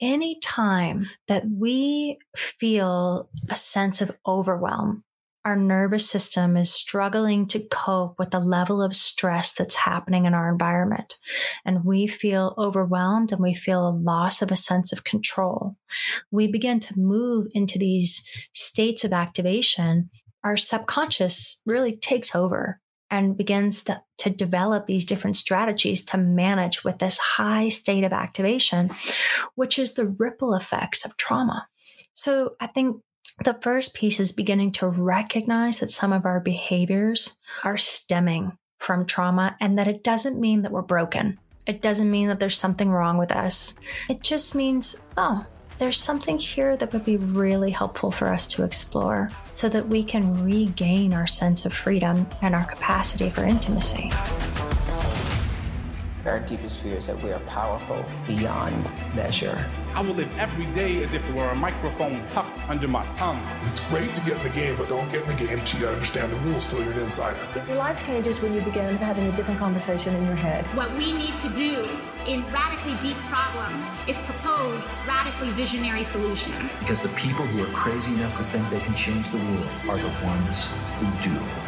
any time that we feel a sense of overwhelm, our nervous system is struggling to cope with the level of stress that's happening in our environment. And we feel overwhelmed and we feel a loss of a sense of control. We begin to move into these states of activation. Our subconscious really takes over and begins to, to develop these different strategies to manage with this high state of activation, which is the ripple effects of trauma. So I think the first piece is beginning to recognize that some of our behaviors are stemming from trauma and that it doesn't mean that we're broken. It doesn't mean that there's something wrong with us. It just means, oh, there's something here that would be really helpful for us to explore so that we can regain our sense of freedom and our capacity for intimacy. Our deepest fear is that we are powerful beyond measure. I will live every day as if there were a microphone tucked under my tongue. It's great to get in the game, but don't get in the game till you understand the rules till you're an insider. Your life changes when you begin having a different conversation in your head. What we need to do in radically deep problems is propose radically visionary solutions. Because the people who are crazy enough to think they can change the world are the ones who do.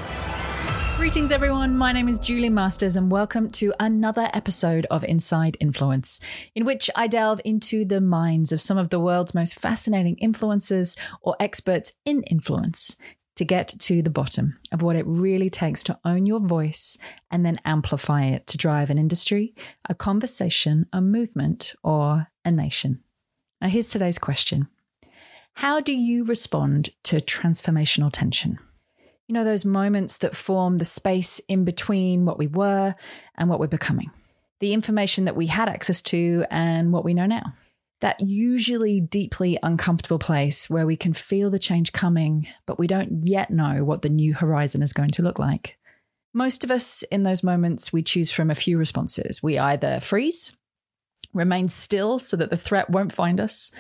Greetings, everyone. My name is Julie Masters, and welcome to another episode of Inside Influence, in which I delve into the minds of some of the world's most fascinating influencers or experts in influence to get to the bottom of what it really takes to own your voice and then amplify it to drive an industry, a conversation, a movement, or a nation. Now, here's today's question How do you respond to transformational tension? You know, those moments that form the space in between what we were and what we're becoming, the information that we had access to and what we know now. That usually deeply uncomfortable place where we can feel the change coming, but we don't yet know what the new horizon is going to look like. Most of us in those moments, we choose from a few responses. We either freeze, remain still so that the threat won't find us,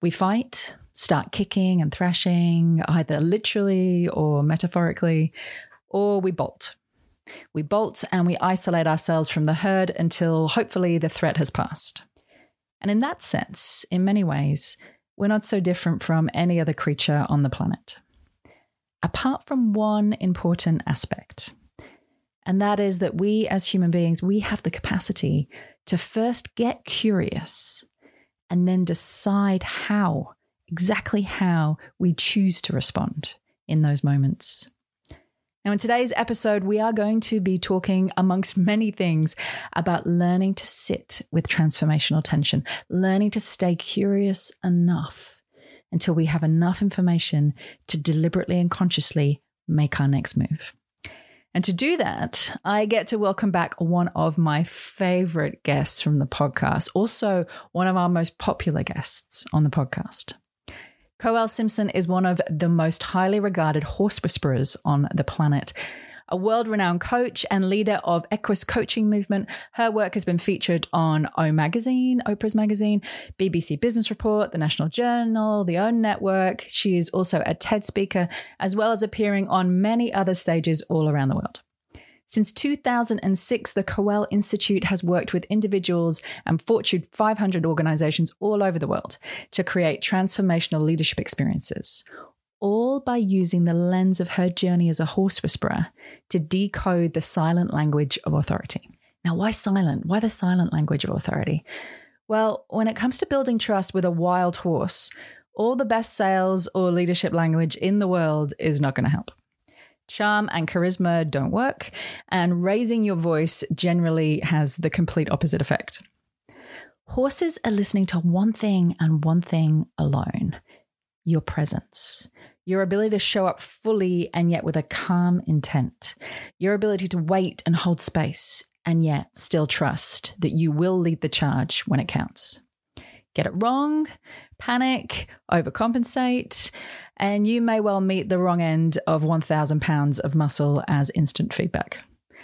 we fight, start kicking and thrashing, either literally or metaphorically, or we bolt. We bolt and we isolate ourselves from the herd until hopefully the threat has passed. And in that sense, in many ways, we're not so different from any other creature on the planet. Apart from one important aspect, and that is that we as human beings, we have the capacity to first get curious and then decide how exactly how we choose to respond in those moments. Now, in today's episode, we are going to be talking, amongst many things, about learning to sit with transformational tension, learning to stay curious enough until we have enough information to deliberately and consciously make our next move. And to do that, I get to welcome back one of my favorite guests from the podcast, also one of our most popular guests on the podcast. Koelle Simpson is one of the most highly regarded horse whisperers on the planet. A world renowned coach and leader of Equus coaching movement, her work has been featured on O Magazine, Oprah's Magazine, BBC Business Report, the National Journal, the OWN Network. She is also a TED speaker, as well as appearing on many other stages all around the world. Since 2006, the Koelle Institute has worked with individuals and Fortune 500 organizations all over the world to create transformational leadership experiences, all by using the lens of her journey as a horse whisperer to decode the silent language of authority. Now, why silent? Why the silent language of authority? Well, when it comes to building trust with a wild horse, all the best sales or leadership language in the world is not going to help. Charm and charisma don't work, and raising your voice generally has the complete opposite effect. Horses are listening to one thing and one thing alone your presence, your ability to show up fully and yet with a calm intent, your ability to wait and hold space and yet still trust that you will lead the charge when it counts. Get it wrong, panic, overcompensate, and you may well meet the wrong end of 1,000 pounds of muscle as instant feedback.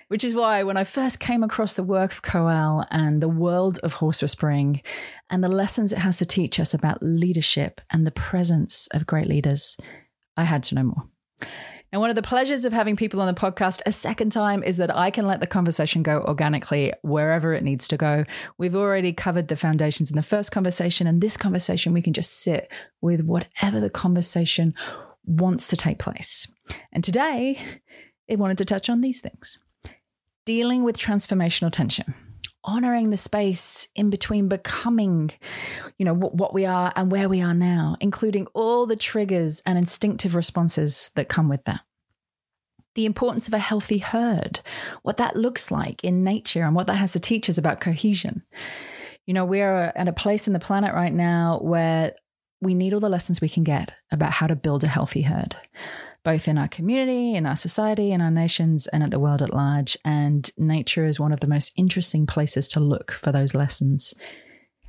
Which is why, when I first came across the work of Koelle and the world of horse whispering and the lessons it has to teach us about leadership and the presence of great leaders, I had to know more. And one of the pleasures of having people on the podcast a second time is that I can let the conversation go organically wherever it needs to go. We've already covered the foundations in the first conversation, and this conversation, we can just sit with whatever the conversation wants to take place. And today, it wanted to touch on these things dealing with transformational tension honoring the space in between becoming, you know, what, what we are and where we are now, including all the triggers and instinctive responses that come with that. The importance of a healthy herd, what that looks like in nature and what that has to teach us about cohesion. You know, we're at a place in the planet right now where we need all the lessons we can get about how to build a healthy herd both in our community, in our society, in our nations, and at the world at large. And nature is one of the most interesting places to look for those lessons.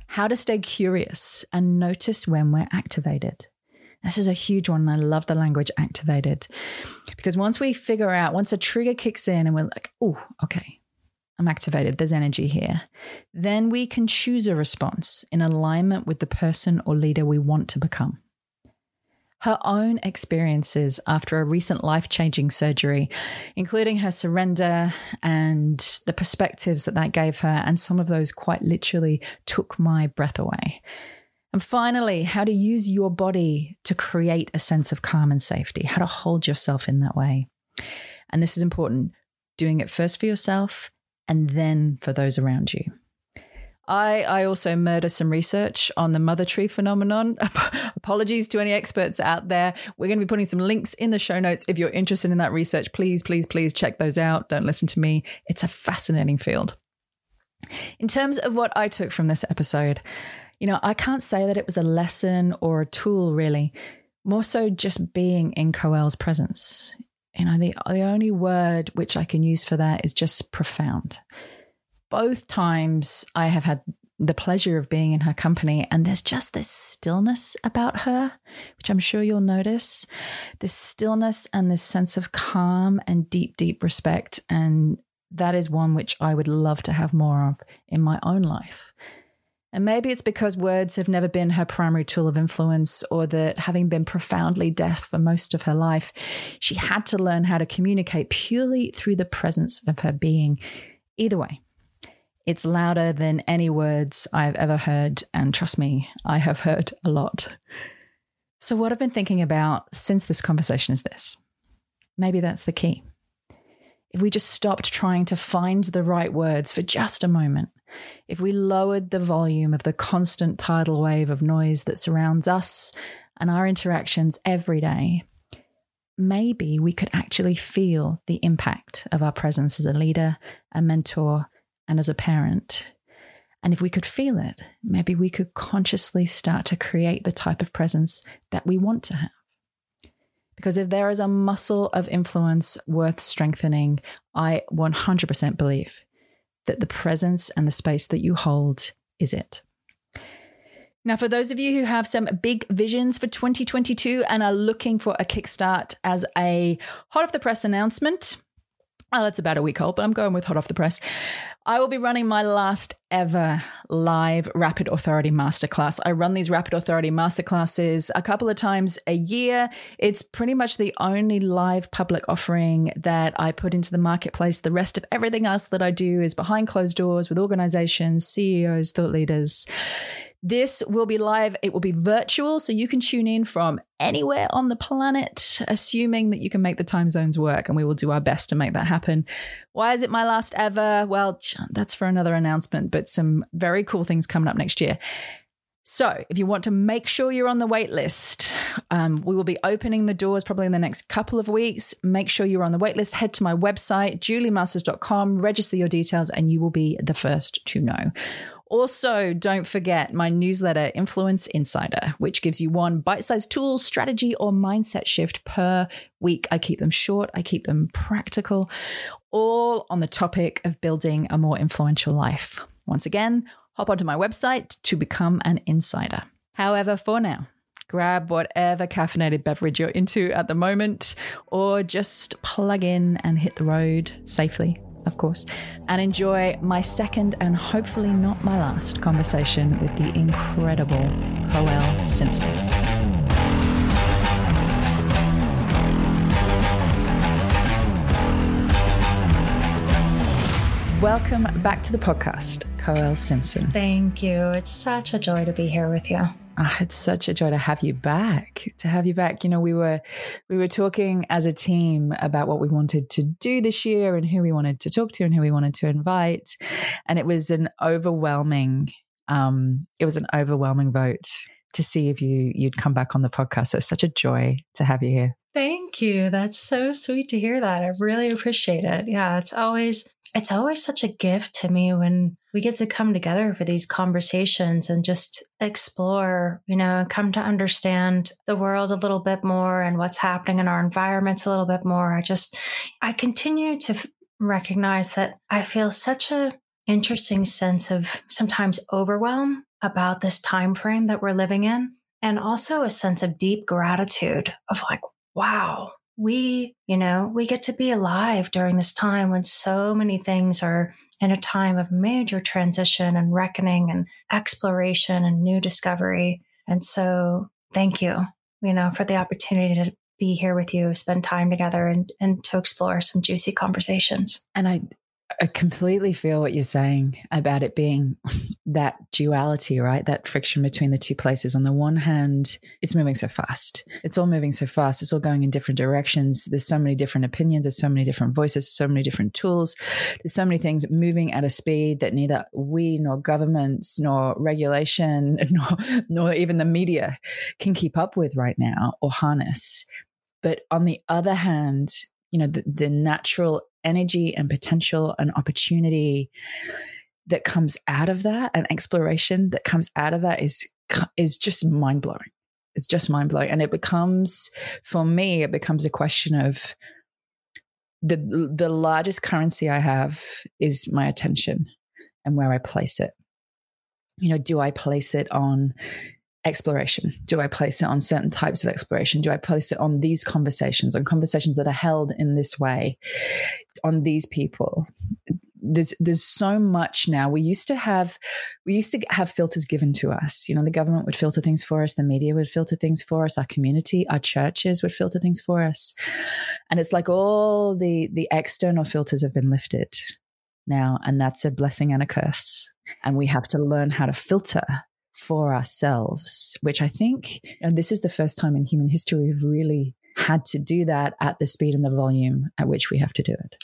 How to stay curious and notice when we're activated. This is a huge one. And I love the language activated because once we figure out, once a trigger kicks in and we're like, oh, okay, I'm activated, there's energy here, then we can choose a response in alignment with the person or leader we want to become her own experiences after a recent life changing surgery, including her surrender and the perspectives that that gave her. And some of those quite literally took my breath away. And finally, how to use your body to create a sense of calm and safety, how to hold yourself in that way. And this is important doing it first for yourself and then for those around you. I, I also murder some research on the mother tree phenomenon. Apologies to any experts out there. We're going to be putting some links in the show notes. If you're interested in that research, please, please, please check those out. Don't listen to me. It's a fascinating field. In terms of what I took from this episode, you know, I can't say that it was a lesson or a tool really, more so just being in Koelle's presence. You know, the, the only word which I can use for that is just profound both times I have had the pleasure of being in her company, and there's just this stillness about her, which I'm sure you'll notice. This stillness and this sense of calm and deep, deep respect. And that is one which I would love to have more of in my own life. And maybe it's because words have never been her primary tool of influence, or that having been profoundly deaf for most of her life, she had to learn how to communicate purely through the presence of her being. Either way, it's louder than any words I've ever heard, and trust me, I have heard a lot. So, what I've been thinking about since this conversation is this maybe that's the key. If we just stopped trying to find the right words for just a moment, if we lowered the volume of the constant tidal wave of noise that surrounds us and our interactions every day, maybe we could actually feel the impact of our presence as a leader, a mentor, and as a parent. And if we could feel it, maybe we could consciously start to create the type of presence that we want to have. Because if there is a muscle of influence worth strengthening, I 100% believe that the presence and the space that you hold is it. Now, for those of you who have some big visions for 2022 and are looking for a kickstart as a hot off the press announcement, oh, that's about a week old, but I'm going with hot off the press. I will be running my last ever live Rapid Authority Masterclass. I run these Rapid Authority Masterclasses a couple of times a year. It's pretty much the only live public offering that I put into the marketplace. The rest of everything else that I do is behind closed doors with organizations, CEOs, thought leaders. This will be live. It will be virtual, so you can tune in from anywhere on the planet, assuming that you can make the time zones work, and we will do our best to make that happen. Why is it my last ever? Well, that's for another announcement, but some very cool things coming up next year. So, if you want to make sure you're on the wait list, um, we will be opening the doors probably in the next couple of weeks. Make sure you're on the wait list. Head to my website, juliemasters.com, register your details, and you will be the first to know. Also, don't forget my newsletter, Influence Insider, which gives you one bite sized tool, strategy, or mindset shift per week. I keep them short, I keep them practical, all on the topic of building a more influential life. Once again, hop onto my website to become an insider. However, for now, grab whatever caffeinated beverage you're into at the moment, or just plug in and hit the road safely of course, and enjoy my second and hopefully not my last conversation with the incredible Koelle Simpson. Welcome back to the podcast, Koelle Simpson. Thank you. It's such a joy to be here with you. Oh, it's such a joy to have you back. To have you back. You know, we were we were talking as a team about what we wanted to do this year and who we wanted to talk to and who we wanted to invite. And it was an overwhelming um it was an overwhelming vote to see if you you'd come back on the podcast. So such a joy to have you here. Thank you. That's so sweet to hear that. I really appreciate it. Yeah, it's always it's always such a gift to me when we get to come together for these conversations and just explore, you know, and come to understand the world a little bit more and what's happening in our environments a little bit more. I just, I continue to f- recognize that I feel such a interesting sense of sometimes overwhelm about this time frame that we're living in and also a sense of deep gratitude of like wow we, you know, we get to be alive during this time when so many things are in a time of major transition and reckoning and exploration and new discovery. And so, thank you, you know, for the opportunity to be here with you, spend time together and, and to explore some juicy conversations. And I, I completely feel what you're saying about it being that duality, right? That friction between the two places. On the one hand, it's moving so fast. It's all moving so fast. It's all going in different directions. There's so many different opinions. There's so many different voices, so many different tools. There's so many things moving at a speed that neither we nor governments nor regulation nor, nor even the media can keep up with right now or harness. But on the other hand, you know, the, the natural energy and potential and opportunity that comes out of that and exploration that comes out of that is is just mind blowing. It's just mind blowing, and it becomes for me it becomes a question of the the largest currency I have is my attention and where I place it. You know, do I place it on exploration? Do I place it on certain types of exploration? Do I place it on these conversations, on conversations that are held in this way, on these people? There's there's so much now. We used to have we used to have filters given to us. You know, the government would filter things for us, the media would filter things for us, our community, our churches would filter things for us. And it's like all the the external filters have been lifted now, and that's a blessing and a curse. And we have to learn how to filter for ourselves, which I think, and this is the first time in human history we've really had to do that at the speed and the volume at which we have to do it.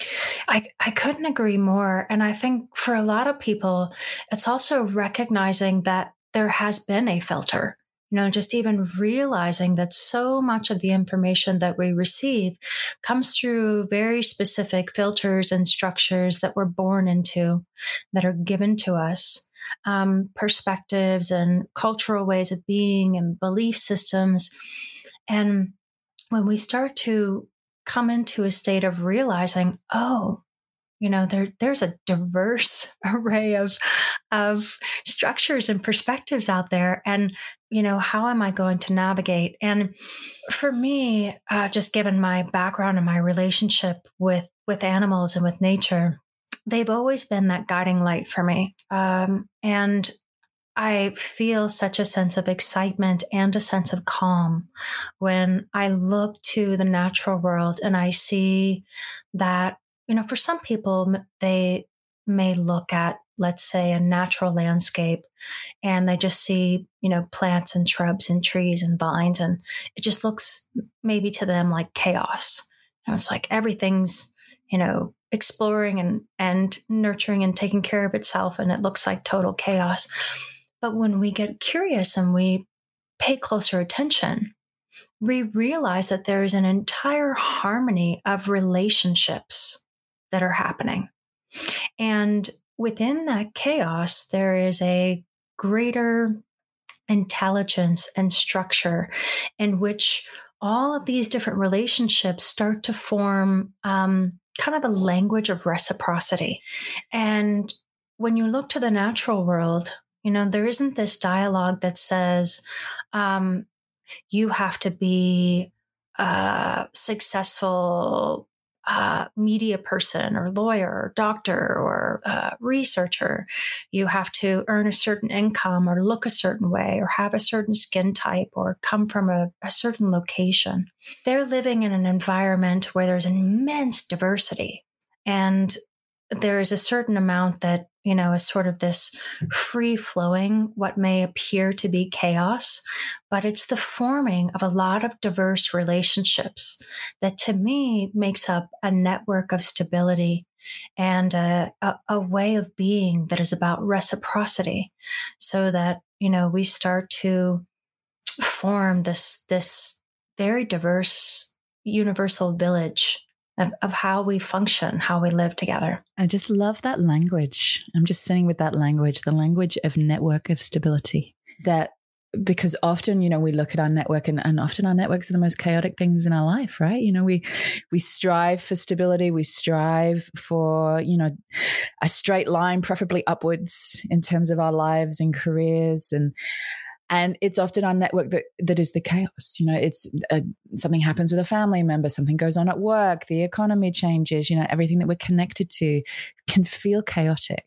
I, I couldn't agree more. And I think for a lot of people, it's also recognizing that there has been a filter. You know, just even realizing that so much of the information that we receive comes through very specific filters and structures that we're born into, that are given to us um, perspectives and cultural ways of being and belief systems. And when we start to come into a state of realizing, oh, you know, there there's a diverse array of of structures and perspectives out there, and you know, how am I going to navigate? And for me, uh, just given my background and my relationship with with animals and with nature, they've always been that guiding light for me. Um, and I feel such a sense of excitement and a sense of calm when I look to the natural world and I see that, you know, for some people, they may look at, let's say, a natural landscape and they just see, you know, plants and shrubs and trees and vines, and it just looks maybe to them like chaos. And it's like everything's, you know, exploring and and nurturing and taking care of itself and it looks like total chaos. But when we get curious and we pay closer attention we realize that there is an entire harmony of relationships that are happening. And within that chaos there is a greater intelligence and structure in which all of these different relationships start to form um, kind of a language of reciprocity. And when you look to the natural world, you know, there isn't this dialogue that says, um, you have to be a successful uh, media person or lawyer or doctor or uh, researcher. You have to earn a certain income or look a certain way or have a certain skin type or come from a, a certain location. They're living in an environment where there's immense diversity. And there is a certain amount that you know is sort of this free flowing what may appear to be chaos but it's the forming of a lot of diverse relationships that to me makes up a network of stability and a, a, a way of being that is about reciprocity. So that you know we start to form this this very diverse universal village of, of how we function, how we live together. I just love that language. I'm just sitting with that language, the language of network of stability. That because often you know we look at our network and, and often our networks are the most chaotic things in our life right you know we we strive for stability we strive for you know a straight line preferably upwards in terms of our lives and careers and and it's often our network that that is the chaos you know it's uh, something happens with a family member something goes on at work the economy changes you know everything that we're connected to can feel chaotic.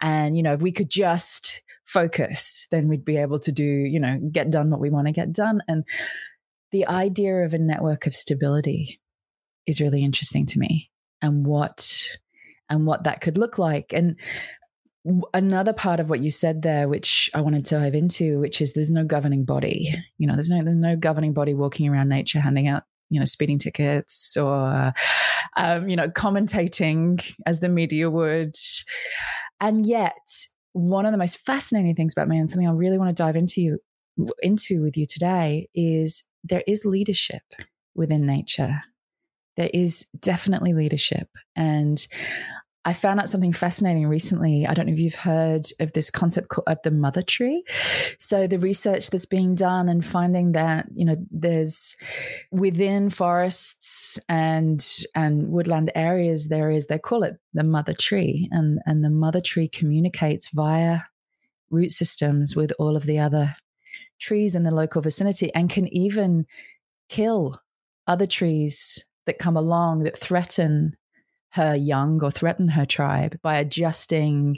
And you know if we could just focus then we'd be able to do you know get done what we want to get done. And the idea of a network of stability is really interesting to me and what and what that could look like. And another part of what you said there which i wanted to dive into which is there's no governing body. You know there's no there's no governing body walking around nature handing out you know speeding tickets or um, you know commentating as the media would. And yet one of the most fascinating things about me and something i really want to dive into you into with you today is there is leadership within nature. There is definitely leadership. And I found out something fascinating recently. I don't know if you've heard of this concept of the mother tree. So the research that's being done and finding that you know there's within forests and and woodland areas there is they call it the mother tree, and and the mother tree communicates via root systems with all of the other trees in the local vicinity and can even kill other trees that come along that threaten her young or threaten her tribe by adjusting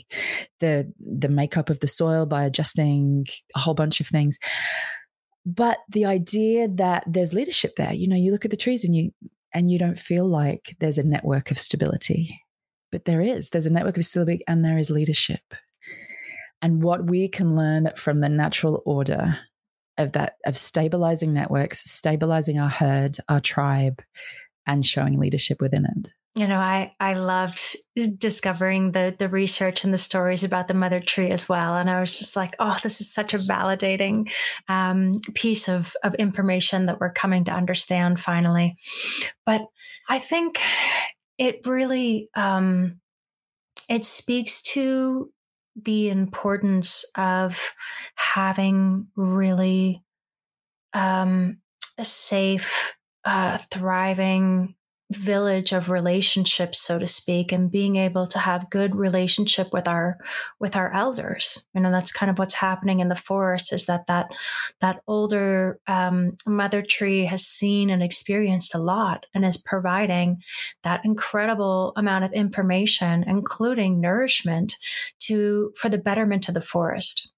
the the makeup of the soil by adjusting a whole bunch of things. But the idea that there's leadership there you know you look at the trees and you and you don't feel like there's a network of stability. But there is there's a network of stability and there is leadership. And what we can learn from the natural order of that of stabilizing networks stabilizing our herd our tribe and showing leadership within it you know i i loved discovering the the research and the stories about the mother tree as well. And i was just like oh this is such a validating um, piece of of information that we're coming to understand finally. But i think it really um, it speaks to the importance of having really um, a safe uh, thriving village of relationships so to speak and being able to have good relationship with our with our elders. You know that's kind of what's happening in the forest is that that that older um, mother tree has seen and experienced a lot and is providing that incredible amount of information including nourishment to for the betterment of the forest.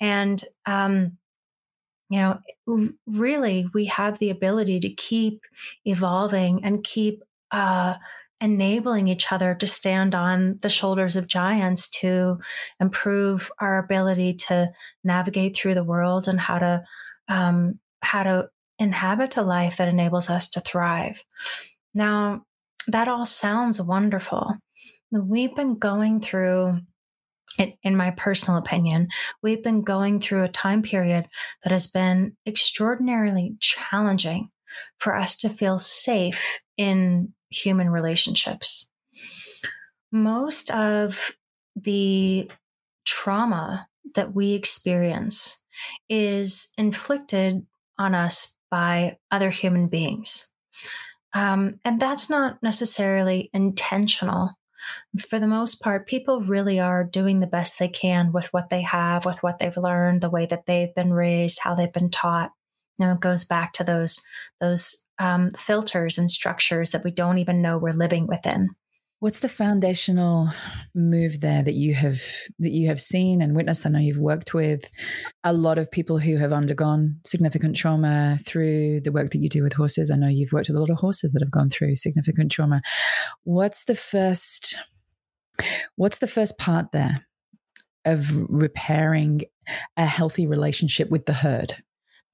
And um, you know, really we have the ability to keep evolving and keep uh, enabling each other to stand on the shoulders of giants to improve our ability to navigate through the world and how to um, how to inhabit a life that enables us to thrive. Now, that all sounds wonderful. We've been going through in, my personal opinion, we've been going through a time period that has been extraordinarily challenging for us to feel safe in human relationships. Most of the trauma that we experience is inflicted on us by other human beings. Um, and that's not necessarily intentional for the most part, people really are doing the best they can with what they have, with what they've learned, the way that they've been raised, how they've been taught. You know, it goes back to those those um, filters and structures that we don't even know we're living within. What's the foundational move there that you have that you have seen and witnessed? I know you've worked with a lot of people who have undergone significant trauma through the work that you do with horses. I know you've worked with a lot of horses that have gone through significant trauma. What's the first What's the first part there of repairing a healthy relationship with the herd?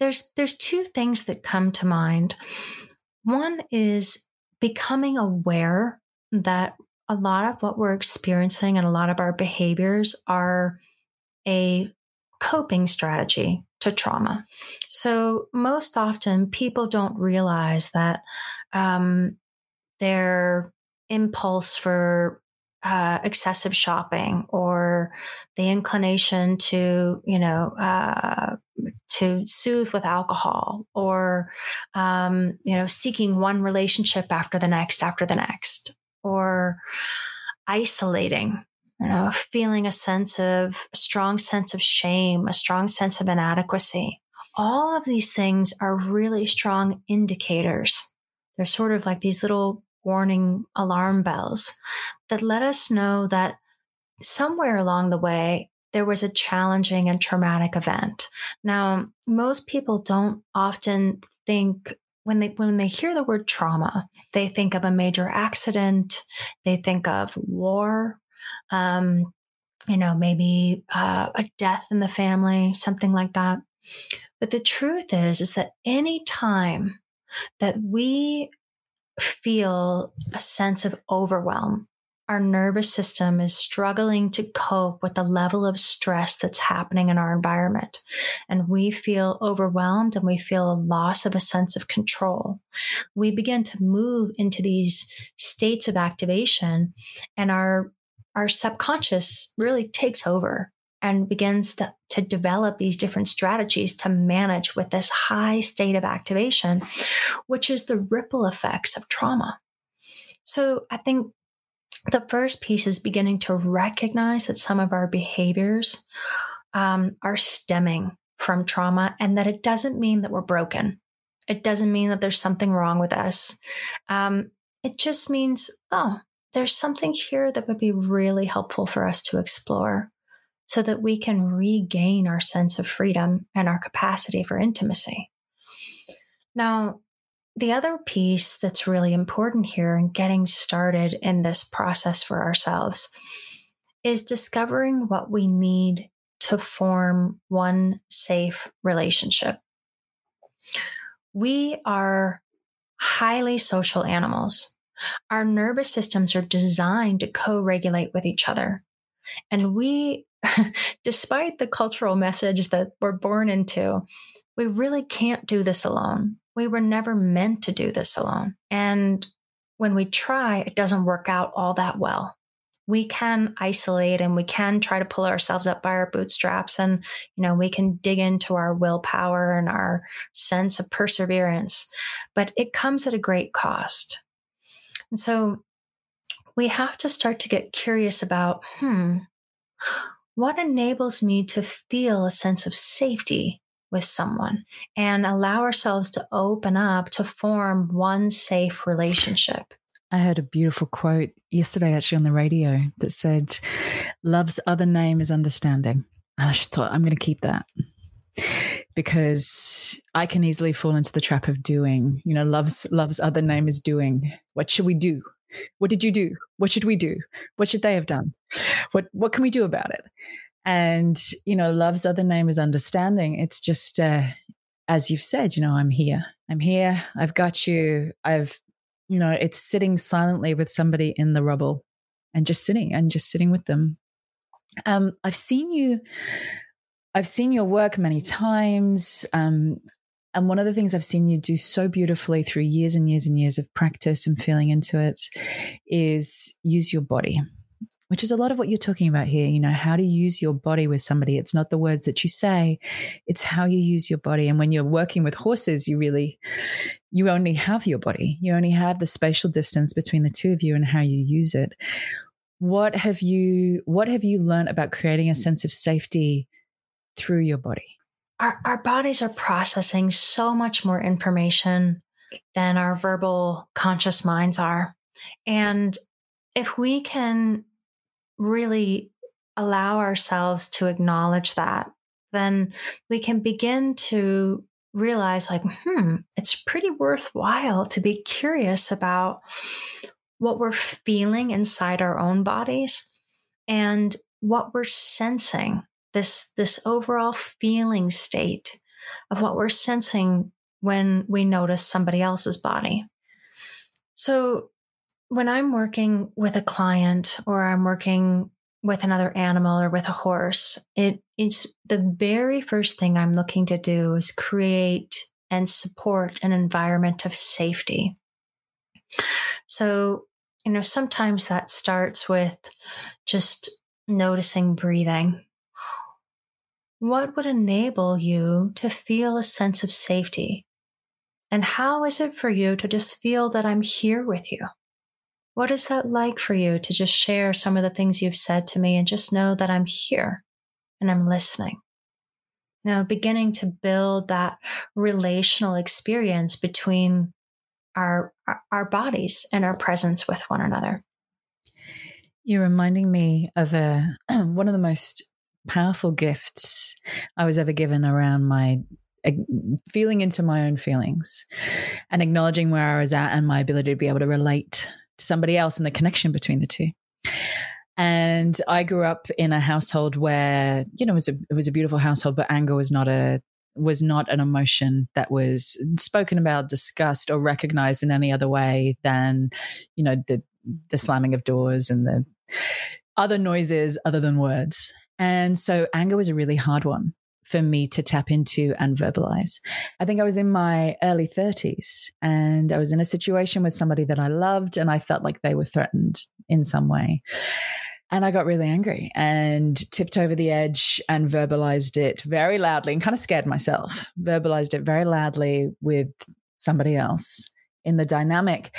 There's there's two things that come to mind. One is becoming aware that a lot of what we're experiencing and a lot of our behaviors are a coping strategy to trauma. So, most often, people don't realize that um, their impulse for uh, excessive shopping or the inclination to, you know, uh, to soothe with alcohol or, um, you know, seeking one relationship after the next after the next or isolating you know, feeling a sense of a strong sense of shame, a strong sense of inadequacy. All of these things are really strong indicators. They're sort of like these little warning alarm bells that let us know that somewhere along the way, there was a challenging and traumatic event. Now, most people don't often think when they when they hear the word trauma, they think of a major accident, they think of war, um, you know, maybe uh, a death in the family, something like that. But the truth is, is that any time that we feel a sense of overwhelm, our nervous system is struggling to cope with the level of stress that's happening in our environment. And we feel overwhelmed and we feel a loss of a sense of control. We begin to move into these states of activation, and our our subconscious really takes over and begins to, to develop these different strategies to manage with this high state of activation, which is the ripple effects of trauma. So I think the first piece is beginning to recognize that some of our behaviors um, are stemming from trauma and that it doesn't mean that we're broken. It doesn't mean that there's something wrong with us. Um, it just means, oh, there's something here that would be really helpful for us to explore so that we can regain our sense of freedom and our capacity for intimacy. Now, the other piece that's really important here in getting started in this process for ourselves is discovering what we need to form one safe relationship. We are highly social animals. Our nervous systems are designed to co regulate with each other. And we, despite the cultural message that we're born into, we really can't do this alone. We were never meant to do this alone. And when we try, it doesn't work out all that well. We can isolate and we can try to pull ourselves up by our bootstraps and, you know, we can dig into our willpower and our sense of perseverance, but it comes at a great cost. And so we have to start to get curious about hmm, what enables me to feel a sense of safety with someone and allow ourselves to open up to form one safe relationship. I heard a beautiful quote yesterday actually on the radio that said, Love's other name is understanding. And I just thought, I'm going to keep that because I can easily fall into the trap of doing. You know, love's love's other name is doing. What should we do? What did you do? What should we do? What should they have done? What what can we do about it? And you know, love's other name is understanding. It's just uh, as you've said. You know, I'm here. I'm here. I've got you. I've you know, it's sitting silently with somebody in the rubble and just sitting and just sitting with them. Um, I've seen you I've seen your work many times. Um, and one of the things I've seen you do so beautifully through years and years and years of practice and feeling into it is use your body, which is a lot of what you're talking about here. You know, how to use your body with somebody. It's not the words that you say, it's how you use your body. And when you're working with horses, you really, you only have your body, you only have the spatial distance between the two of you and how you use it. What have you, what have you learned about creating a mm. sense of safety through your body? Our, our bodies are processing so much more information than our verbal conscious minds are. And if we can really allow ourselves to acknowledge that, then we can begin to realize, like, hmm, it's pretty worthwhile to be curious about what we're feeling inside our own bodies and what we're sensing this this overall feeling state of what we're sensing when we notice somebody else's body. So when i'm working with a client or i'm working with another animal or with a horse it it's the very first thing i'm looking to do is create and support an environment of safety so you know sometimes that starts with just noticing breathing. What would enable you to feel a sense of safety? And how is it for you to just feel that I'm here with you? What is that like for you to just share some of the things you've said to me and just know that I'm here and I'm listening? Now, beginning to build that relational experience between our, our bodies and our presence with one another. You're reminding me of a one of the most powerful gifts I was ever given around my uh, feeling into my own feelings and acknowledging where I was at and my ability to be able to relate to somebody else and the connection between the two. And I grew up in a household where, you know, it was a, it was a beautiful household, but anger was not a was not an emotion that was spoken about, discussed, or recognized in any other way than, you know, the the slamming of doors and the other noises other than words. And so anger was a really hard one for me to tap into and verbalize. I think I was in my early 30s and I was in a situation with somebody that I loved and I felt like they were threatened in some way. And I got really angry and tipped over the edge and verbalized it very loudly and kind of scared myself, verbalized it very loudly with somebody else in the dynamic.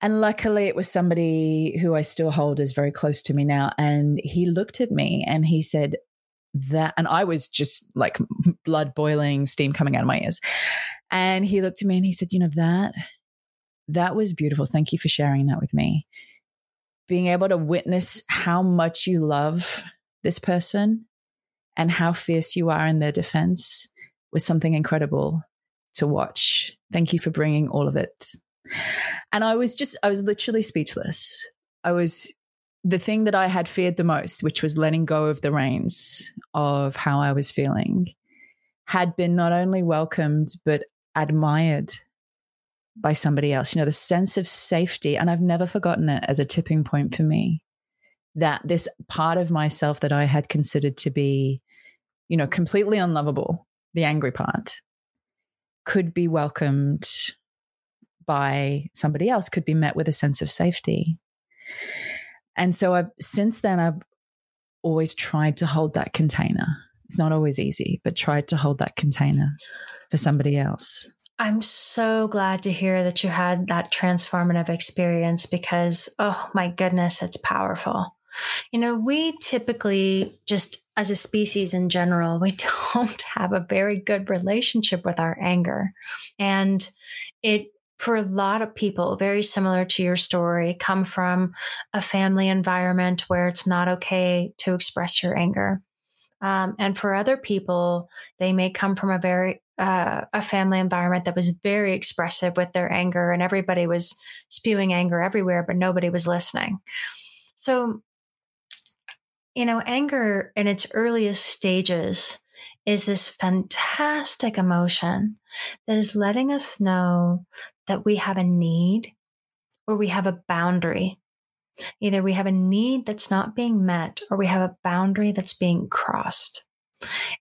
And luckily, it was somebody who I still hold as very close to me now. And he looked at me and he said, that, and I was just like blood boiling, steam coming out of my ears. And he looked at me and he said, You know, that, that was beautiful. Thank you for sharing that with me. Being able to witness how much you love this person and how fierce you are in their defense was something incredible to watch. Thank you for bringing all of it and I was just, I was literally speechless. I was the thing that I had feared the most, which was letting go of the reins of how I was feeling, had been not only welcomed, but admired by somebody else. You know, the sense of safety. And I've never forgotten it as a tipping point for me that this part of myself that I had considered to be, you know, completely unlovable, the angry part, could be welcomed by somebody else could be met with a sense of safety. And so I've since then I've always tried to hold that container. It's not always easy, but tried to hold that container for somebody else. I'm so glad to hear that you had that transformative experience because, oh my goodness, it's powerful. You know, we typically just as a species in general, we don't have a very good relationship with our anger. And it for a lot of people, very similar to your story, come from a family environment where it's not okay to express your anger. Um, and for other people, they may come from a very uh, a family environment that was very expressive with their anger, and everybody was spewing anger everywhere, but nobody was listening. So, you know, anger in its earliest stages is this fantastic emotion that is letting us know that we have a need or we have a boundary. Either we have a need that's not being met or we have a boundary that's being crossed.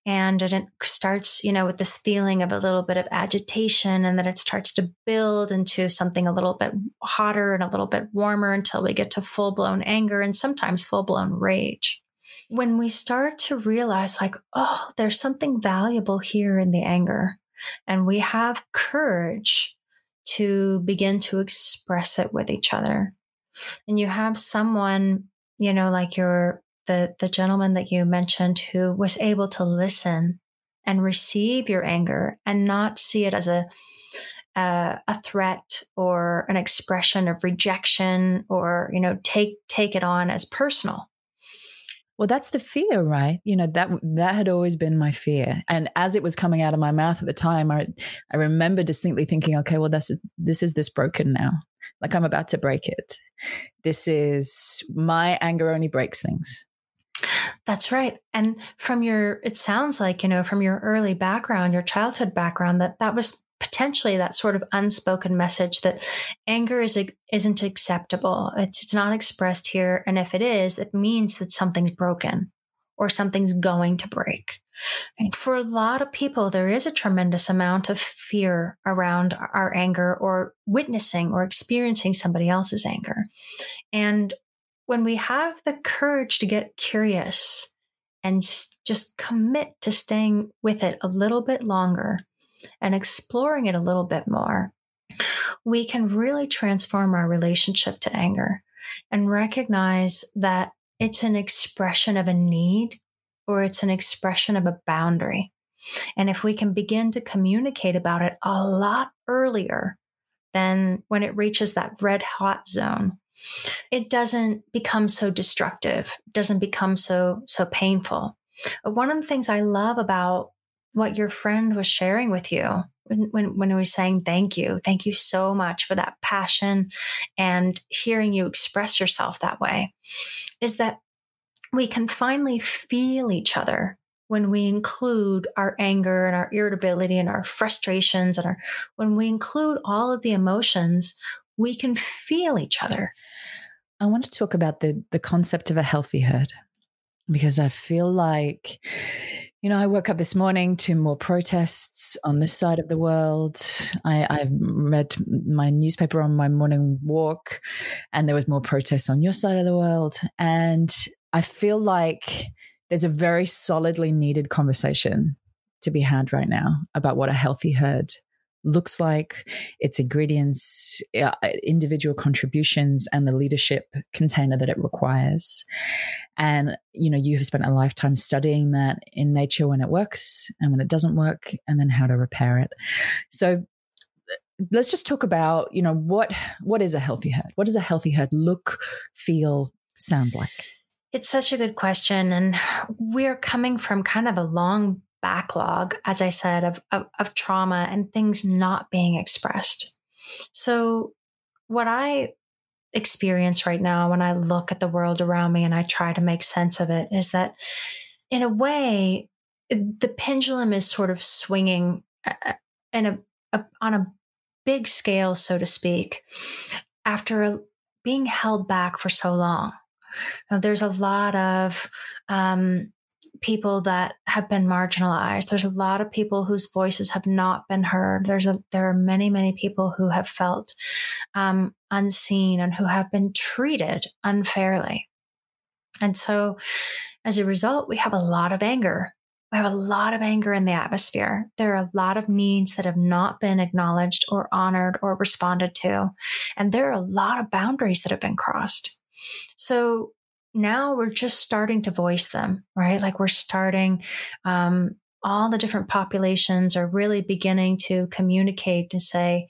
And it starts, you know, with this feeling of a little bit of agitation, and then it starts to build into something a little bit hotter and a little bit warmer until we get to full blown anger and sometimes full blown rage. When we start to realize, like, oh, there's something valuable here in the anger, and we have courage to begin to express it with each other. And you have someone, you know, like your the the gentleman that you mentioned who was able to listen and receive your anger and not see it as a uh, a threat or an expression of rejection or you know take take it on as personal well, that's the fear, right? You know, that that had always been my fear. And as it was coming out of my mouth at the time, I I remember distinctly thinking, okay, well, this is this is this broken now. like I'm about to break it. This is my anger only breaks things. That's right. And from your, it sounds like, you know, from your early background, your childhood background, that that was potentially that sort of unspoken message that anger is isn't acceptable. It's it's not expressed here, and if it is, it means that something's broken or something's going to break. For a lot of people, there is a tremendous amount of fear around our anger or witnessing or experiencing somebody else's anger. And when we have the courage to get curious and just commit to staying with it a little bit longer and exploring it a little bit more, we can really transform our relationship to anger and recognize that it's an expression of a need or it's an expression of a boundary. And if we can begin to communicate about it a lot earlier than when it reaches that red hot zone, it doesn't become so destructive, doesn't become so so painful. One of the things I love about what your friend was sharing with you when, when, he was saying thank you, thank you so much for that passion and hearing you express yourself that way, is that we can finally feel each other when we include our anger and our irritability and our frustrations and our when we include all of the emotions we can feel each other. I want to talk about the the concept of a healthy herd because i feel like you know, I woke up this morning to more protests on this side of the world. I, I read my newspaper on my morning walk, and there was more protests on your side of the world. And I feel like there's a very solidly needed conversation to be had right now about what a healthy herd looks like, its ingredients, uh, individual contributions, and the leadership container that it requires. And, you know, you have spent a lifetime studying that in nature when it works and when it doesn't work, and then how to repair it. So, let's just talk about you know what what is a healthy herd what does a healthy herd look feel sound like it's such a good question and we're coming from kind of a long backlog, as I said, of, of, of trauma and things not being expressed. So, what I experience right now when I look at the world around me and I try to make sense of it is that, in a way, the pendulum is sort of swinging uh, uh, in a, a on a big scale, so to speak, after being held back for so long. Now, there's a lot of um, people that have been marginalized. There's a lot of people whose voices have not been heard. There's a there are many many people who have felt um, unseen and who have been treated unfairly. And so, as a result, we have a lot of anger. We have a lot of anger in the atmosphere. There are a lot of needs that have not been acknowledged or honored or responded to. And there are a lot of boundaries that have been crossed. So now we're just starting to voice them, right? Like we're starting, um, all the different populations are really beginning to communicate to say,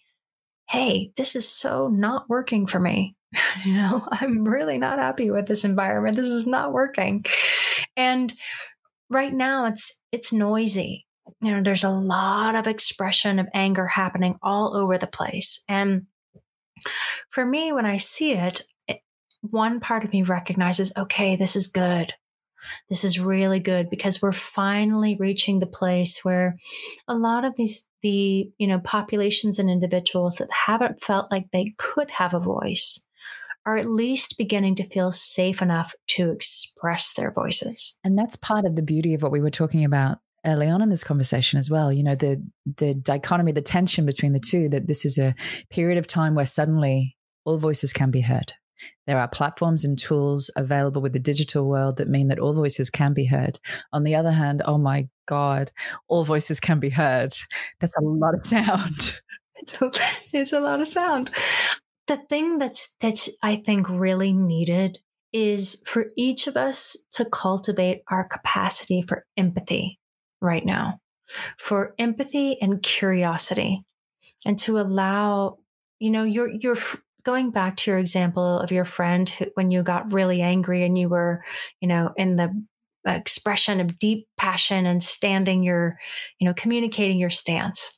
hey, this is so not working for me. you know, I'm really not happy with this environment. This is not working. And right now it's it's noisy. You know, there's a lot of expression of anger happening all over the place. And for me, when I see it, one part of me recognizes, okay, this is good. This is really good because we're finally reaching the place where a lot of these, the, you know, populations and individuals that haven't felt like they could have a voice are at least beginning to feel safe enough to express their voices. And that's part of the beauty of what we were talking about early on in this conversation as well you know the the dichotomy the tension between the two that this is a period of time where suddenly all voices can be heard there are platforms and tools available with the digital world that mean that all voices can be heard. On the other hand, oh my God, all voices can be heard. That's a lot of sound. It's a, it's a lot of sound. The thing that's that's I think really needed is for each of us to cultivate our capacity for empathy right now, for empathy and curiosity, and to allow you know your your going back to your example of your friend who, when you got really angry and you were, you know, in the expression of deep passion and standing your, you know, communicating your stance.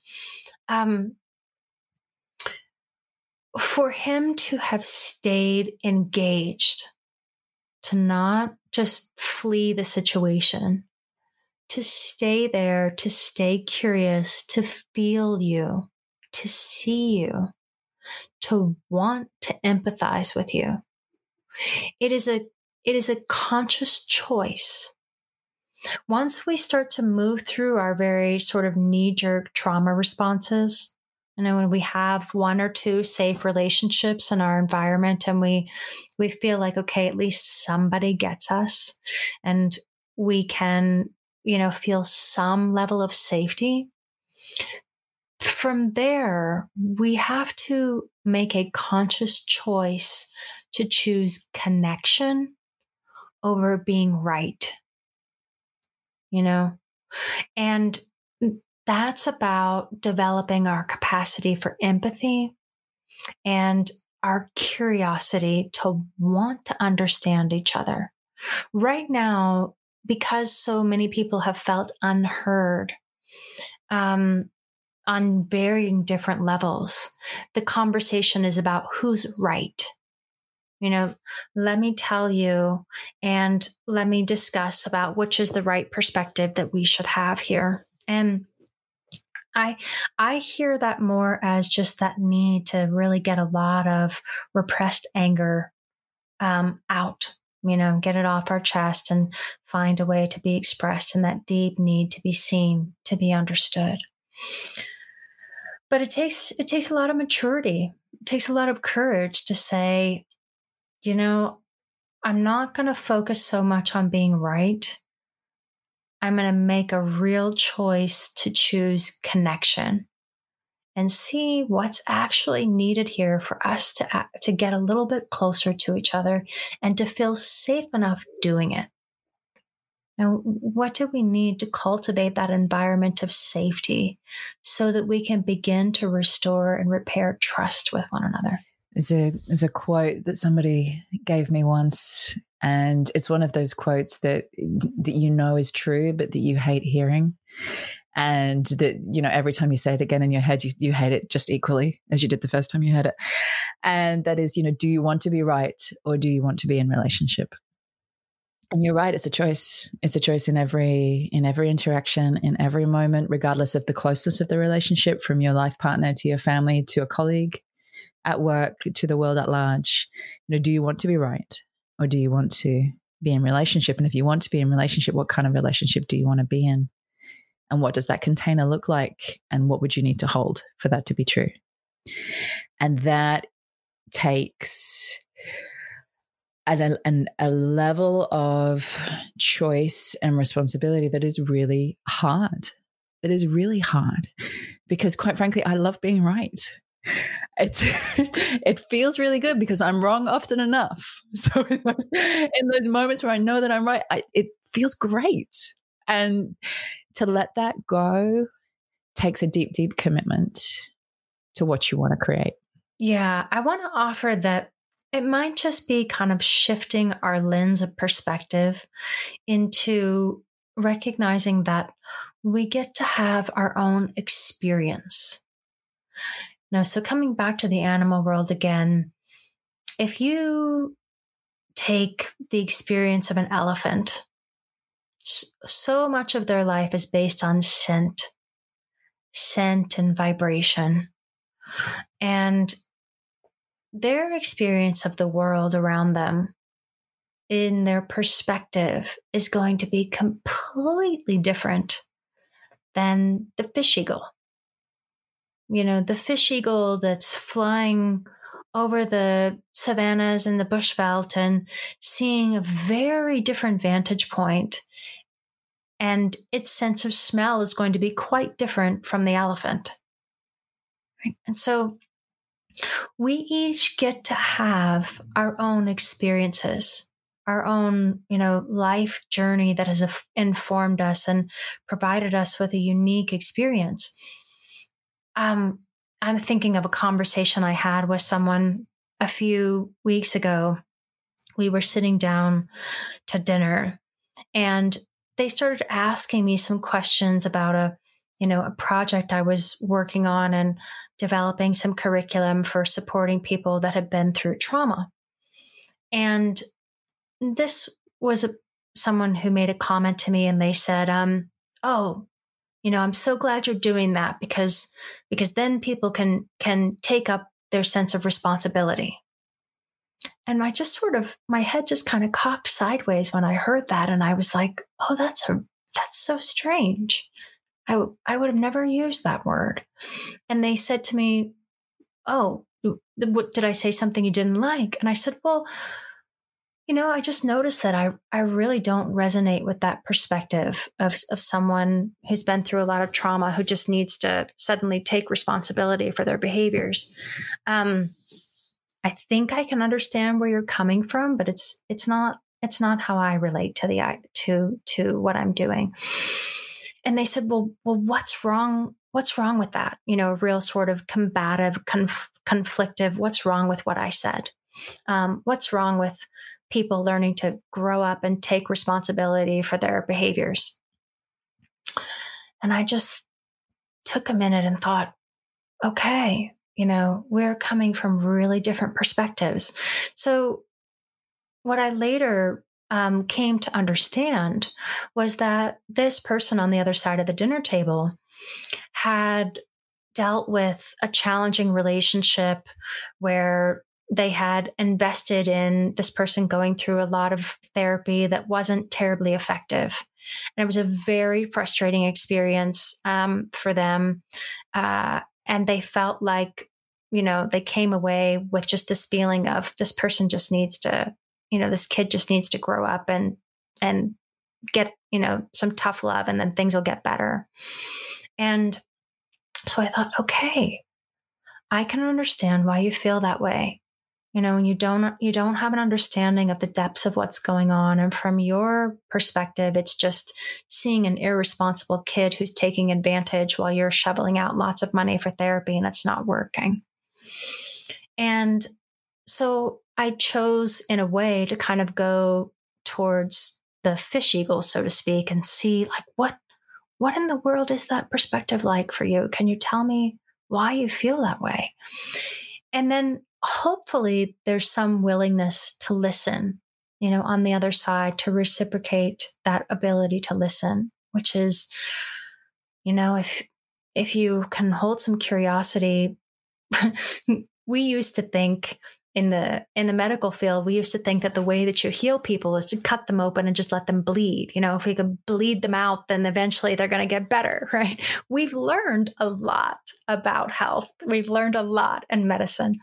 Um, for him to have stayed engaged, to not just flee the situation, to stay there, to stay curious, to feel you, to see you, to want to empathize with you. It is a it is a conscious choice. Once we start to move through our very sort of knee jerk trauma responses, you know, when we have one or two safe relationships in our environment and we we feel like, okay, at least somebody gets us and we can, you know, feel some level of safety. From there, we have to make a conscious choice to choose connection over being right. You know? And that's about developing our capacity for empathy and our curiosity to want to understand each other. Right now, because so many people have felt unheard um, on varying different levels, the conversation is about who's right. You know, let me tell you and let me discuss about which is the right perspective that we should have here. And I I hear that more as just that need to really get a lot of repressed anger um, out, you know, get it off our chest and find a way to be expressed and that deep need to be seen, to be understood. But it takes it takes a lot of maturity. It takes a lot of courage to say, you know, I'm not going to focus so much on being right I'm going to make a real choice to choose connection and see what's actually needed here for us to, uh, to get a little bit closer to each other and to feel safe enough doing it. What do we need to cultivate that environment of safety so that we can begin to restore and repair trust with one another? There's a there's a quote that somebody gave me once, and it's one of those quotes that that you know is true, but that you hate hearing, and that you know every time you say it again in your head, you you hate it just equally as you did the first time you heard it, and that is you know, do you want to be right or do you want to be in relationship? And you're right; it's a choice. It's a choice in every in every interaction, in every moment, regardless of the closeness of the relationship, from your life partner to your family to a colleague at work to the world at large. You know do you want to be right or do you want to be in relationship? And if you want to be in relationship what kind of relationship do you want to be in? And what does that container look like? And what would you need to hold for that to be true? And that takes at a, an, a level of choice and responsibility that is really hard that is really hard because quite frankly i love being right it it feels really good because I'm wrong often enough. So in those, in those moments where I know that I'm right, I, it feels great. And to let that go takes a deep, deep commitment to what you want to create. Yeah, I want to offer that it might just be kind of shifting our lens of perspective into recognizing that we get to have our own experience now, so coming back to the animal world again, if you take the experience of an elephant, so much of their life is based on scent, scent and vibration. And their experience of the world around them in their perspective is going to be completely different than the fish eagle you know, the fish eagle that's flying over the savannas and the bushveld and seeing a very different vantage. And its sense of smell is going to be quite different from the elephant. Right? And so we each get to have our own experiences, our own, you know, life journey that has informed us and provided us with a unique experience. Um, I'm thinking of a conversation I had with someone a few weeks ago. We were sitting down to dinner and they started asking me some questions about a you know, a project I was working on and developing some curriculum for supporting people that had been through trauma. And this was a, someone who made a comment to me and they said, um, oh, you know, I'm so glad you're doing that because because then people can can take up their sense of responsibility. And I just sort of my head just kind of cocked sideways when I heard that and I was like, "Oh, that's a that's so strange." I, would have never used that word. And they said to me, Oh, what, did I say something you didn't like? And I said, Well, you know, I just noticed that I, I really don't resonate with that perspective of, of someone who's been through a lot of trauma who just needs to suddenly take responsibility for their behaviors. Um, I think I can understand where you're coming from, but it's it's not it's not how I relate to the to to what I'm doing and they said, well, well, what's wrong? What's wrong with that? You know, real sort of combative, conf- conflictive. What's wrong with what I said? Um, what's wrong with people learning to grow up and take responsibility for their behaviors? And I just took a minute and thought, okay, you know, we're coming from really different perspectives. So, what I later um, came to understand was that this person on the other side of the dinner table had dealt with a challenging relationship where they had invested in this person going through a lot of therapy that wasn't terribly effective. And it was a very frustrating experience um, for them. Uh, and they felt like, you know, they came away with just this feeling of this person just needs to you know this kid just needs to grow up and and get you know some tough love and then things will get better. And so i thought okay i can understand why you feel that way. You know and you don't you don't have an understanding of the depths of what's going on. And from your perspective it's just seeing an irresponsible kid who's taking advantage while you're shoveling out lots of money for therapy and it's not working. And so I chose in a way to kind of go towards the fish eagle, so to speak, and see like what what in the world is that perspective like for you? Can you tell me why you feel that way? And then hopefully there's some willingness to listen, you know, on the other side to reciprocate that ability to listen, which is, you know, if if you can hold some curiosity, we used to think in the in the medical field we used to think that the way that you heal people is to cut them open and just let them bleed. You know if we could bleed them out then eventually they're going to get better right? We've learned a lot about health. We've learned a lot in medicine.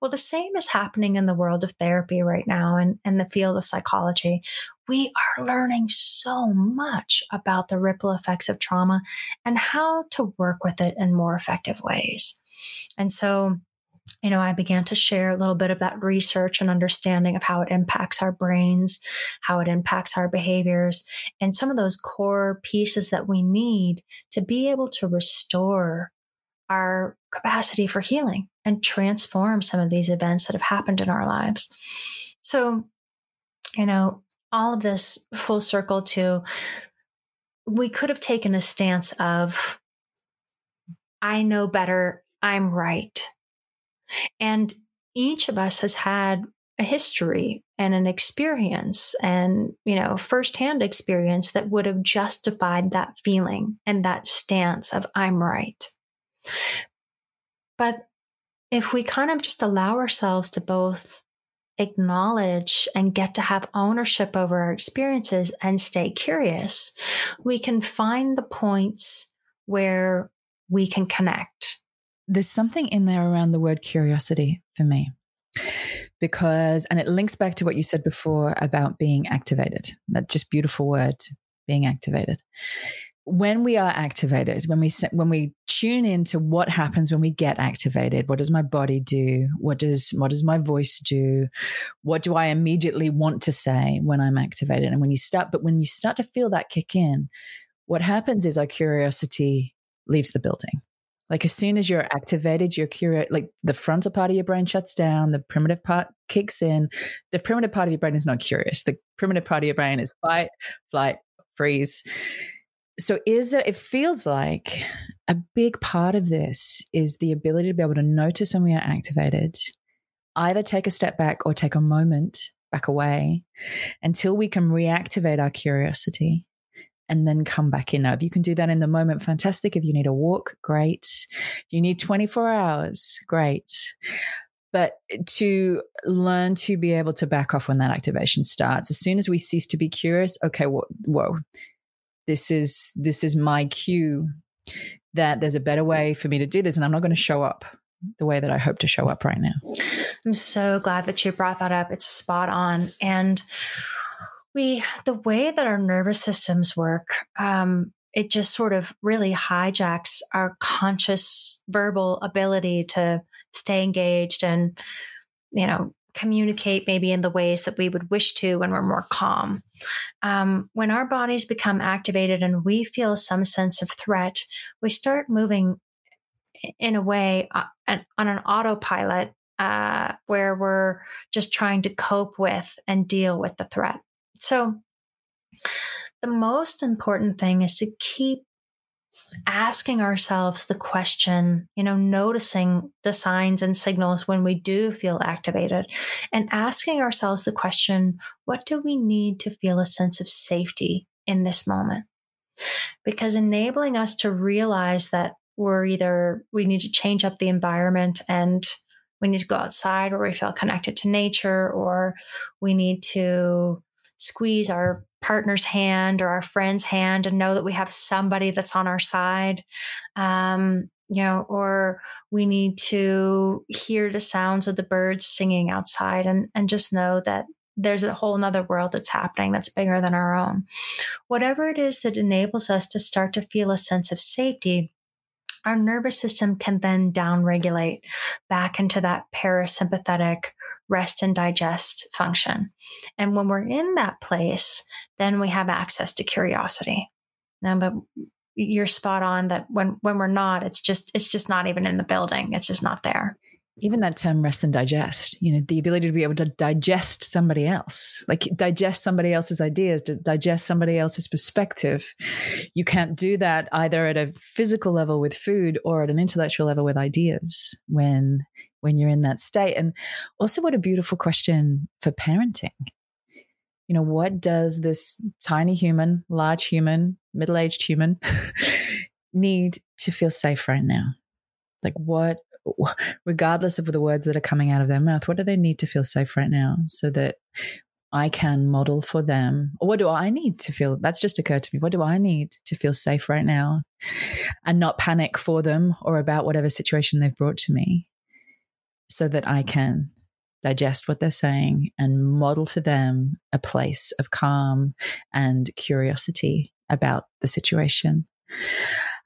Well the same is happening in the world of therapy right now and in the field of psychology. We are learning so much about the ripple effects of trauma and how to work with it in more effective ways. And so you know, I began to share a little bit of that research and understanding of how it impacts our brains, how it impacts our behaviors, and some of those core pieces that we need to be able to restore our capacity for healing and transform some of these events that have happened in our lives. So, you know, all of this full circle to we could have taken a stance of, I know better, I'm right and each of us has had a history and an experience and, you know, firsthand experience that would have justified that feeling and that stance of I'm right. But if we kind of just allow ourselves to both acknowledge and get to have ownership over our experiences and stay curious, we can find the points where we can connect there's something in there around the word curiosity for me because and it links back to what you said before about being activated that just beautiful word being activated. When we are activated when we when we tune into what happens when we get activated what does my body do? What does what does my voice do? What do i immediately want to say when i'm activated? And when you start but when you start to feel that kick in what happens is our curiosity leaves the building like as soon as you're activated, your curious, like the frontal part of your brain shuts down, the primitive part kicks in. The primitive part of your brain is not curious. The primitive part of your brain is fight, flight, freeze. so is it, it feels like a big part of this is the ability to be able to notice when we are activated, either take a step back or take a moment back away until we can reactivate our curiosity and then come back in. Now, if you can do that in the moment, fantastic. If you need a walk, great. If you need 24 hours, great. But to learn to be able to back off when that activation starts, as soon as we cease to be curious, okay, whoa, whoa this is this is my cue that there's a better way for me to do this, and I'm not going to show up the way that I hope to show up right now. I'm so glad that you brought that up. It's spot on, and we the way that our nervous systems work um, it just sort of really hijacks our conscious verbal ability to stay engaged and you know communicate maybe in the ways that we would wish to when we're more calm. Um, when our bodies become activated and we feel some sense of threat we start moving in a way uh, on an autopilot uh, where we're just trying to cope with and deal with the threat so, the most important thing is to keep asking ourselves the question, you know, noticing the signs and signals when we do feel activated and asking ourselves the question, what do we need to feel a sense of safety in this moment? Because enabling us to realize that we're either, we need to change up the environment and we need to go outside where we feel connected to nature, or we need to squeeze our partner's hand or our friend's hand and know that we have somebody that's on our side. Um, you know, or we need to hear the sounds of the birds singing outside and, and just know that there's a whole nother world that's happening that's bigger than our own. Whatever it is that enables us to start to feel a sense of safety, our nervous system can then downregulate back into that parasympathetic rest and digest function. And when we're in that place, then we have access to curiosity. Now, but you're spot on that when when we're not, it's just it's just not even in the building. It's just not there. Even that term rest and digest, you know, the ability to be able to digest somebody else, like digest somebody else's ideas, to digest somebody else's perspective. You can't do that either at a physical level with food or at an intellectual level with ideas when when you're in that state. And also, what a beautiful question for parenting. You know, what does this tiny human, large human, middle aged human need to feel safe right now? Like, what, regardless of the words that are coming out of their mouth, what do they need to feel safe right now so that I can model for them? Or what do I need to feel? That's just occurred to me. What do I need to feel safe right now and not panic for them or about whatever situation they've brought to me? So that I can digest what they're saying and model for them a place of calm and curiosity about the situation.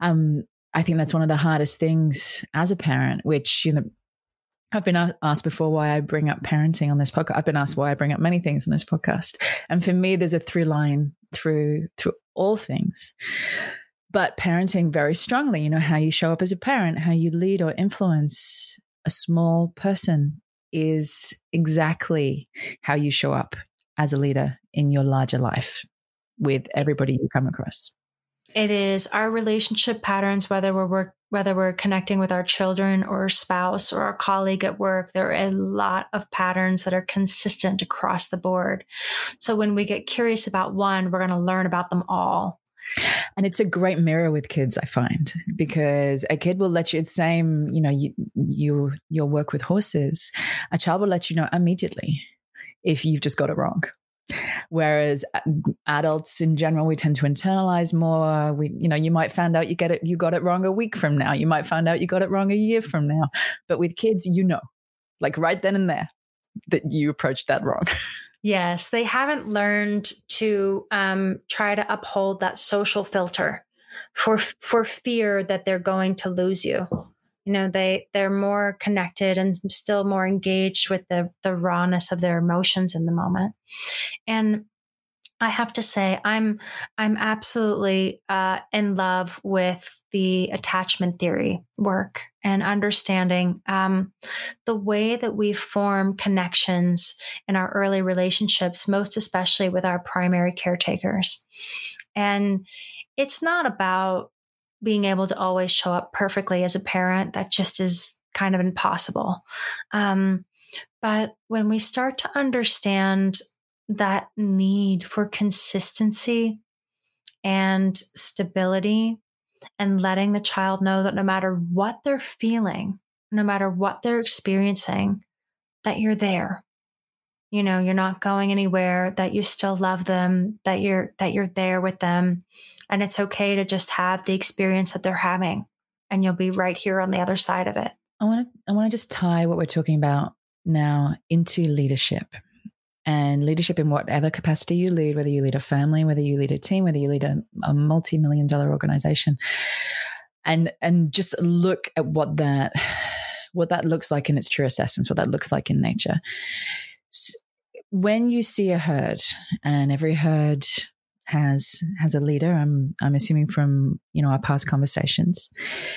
Um, I think that's one of the hardest things as a parent, which, you know, I've been asked before why I bring up parenting on this podcast. I've been asked why I bring up many things on this podcast. And for me, there's a through line through through all things. But parenting very strongly, you know, how you show up as a parent, how you lead or influence a small person is exactly how you show up as a leader in your larger life with everybody you come across. It is our relationship patterns, whether we're work, whether we're connecting with our children or spouse or our colleague at work, there are a lot of patterns that are consistent across the board. So when we get curious about one, we're going to learn about them all. And it's a great mirror with kids, I find, because a kid will let you. It's same, you know, you you your work with horses. A child will let you know immediately if you've just got it wrong. Whereas uh, adults in general, we tend to internalize more. We, you know, you might find out you get it, you got it wrong a week from now. You might find out you got it wrong a year from now. But with kids, you know, like right then and there, that you approached that wrong. Yes, they haven't learned to um, try to uphold that social filter for for fear that they're going to lose you. You know, they they're more connected and still more engaged with the the rawness of their emotions in the moment. And I have to say, I'm I'm absolutely uh, in love with the attachment theory work and understanding um, the way that we form connections in our early relationships, most especially with our primary caretakers. And it's not about being able to always show up perfectly as a parent. That just is kind of impossible. Um, but when we start to understand that need for consistency and stability and letting the child know that no matter what they're feeling, no matter what they're experiencing, that you're there. You know, you're not going anywhere, that you still love them, that you're that you're there with them. And it's okay to just have the experience that they're having and you'll be right here on the other side of it. I want to I want to just tie what we're talking about now into leadership and leadership in whatever capacity you lead, whether you lead a family, whether you lead a team, whether you lead a, a multi-million dollar organization. And and just look at what that what that looks like in its truest essence, what that looks like in nature. So when you see a herd, and every herd has has a leader, I'm I'm assuming from you know our past conversations.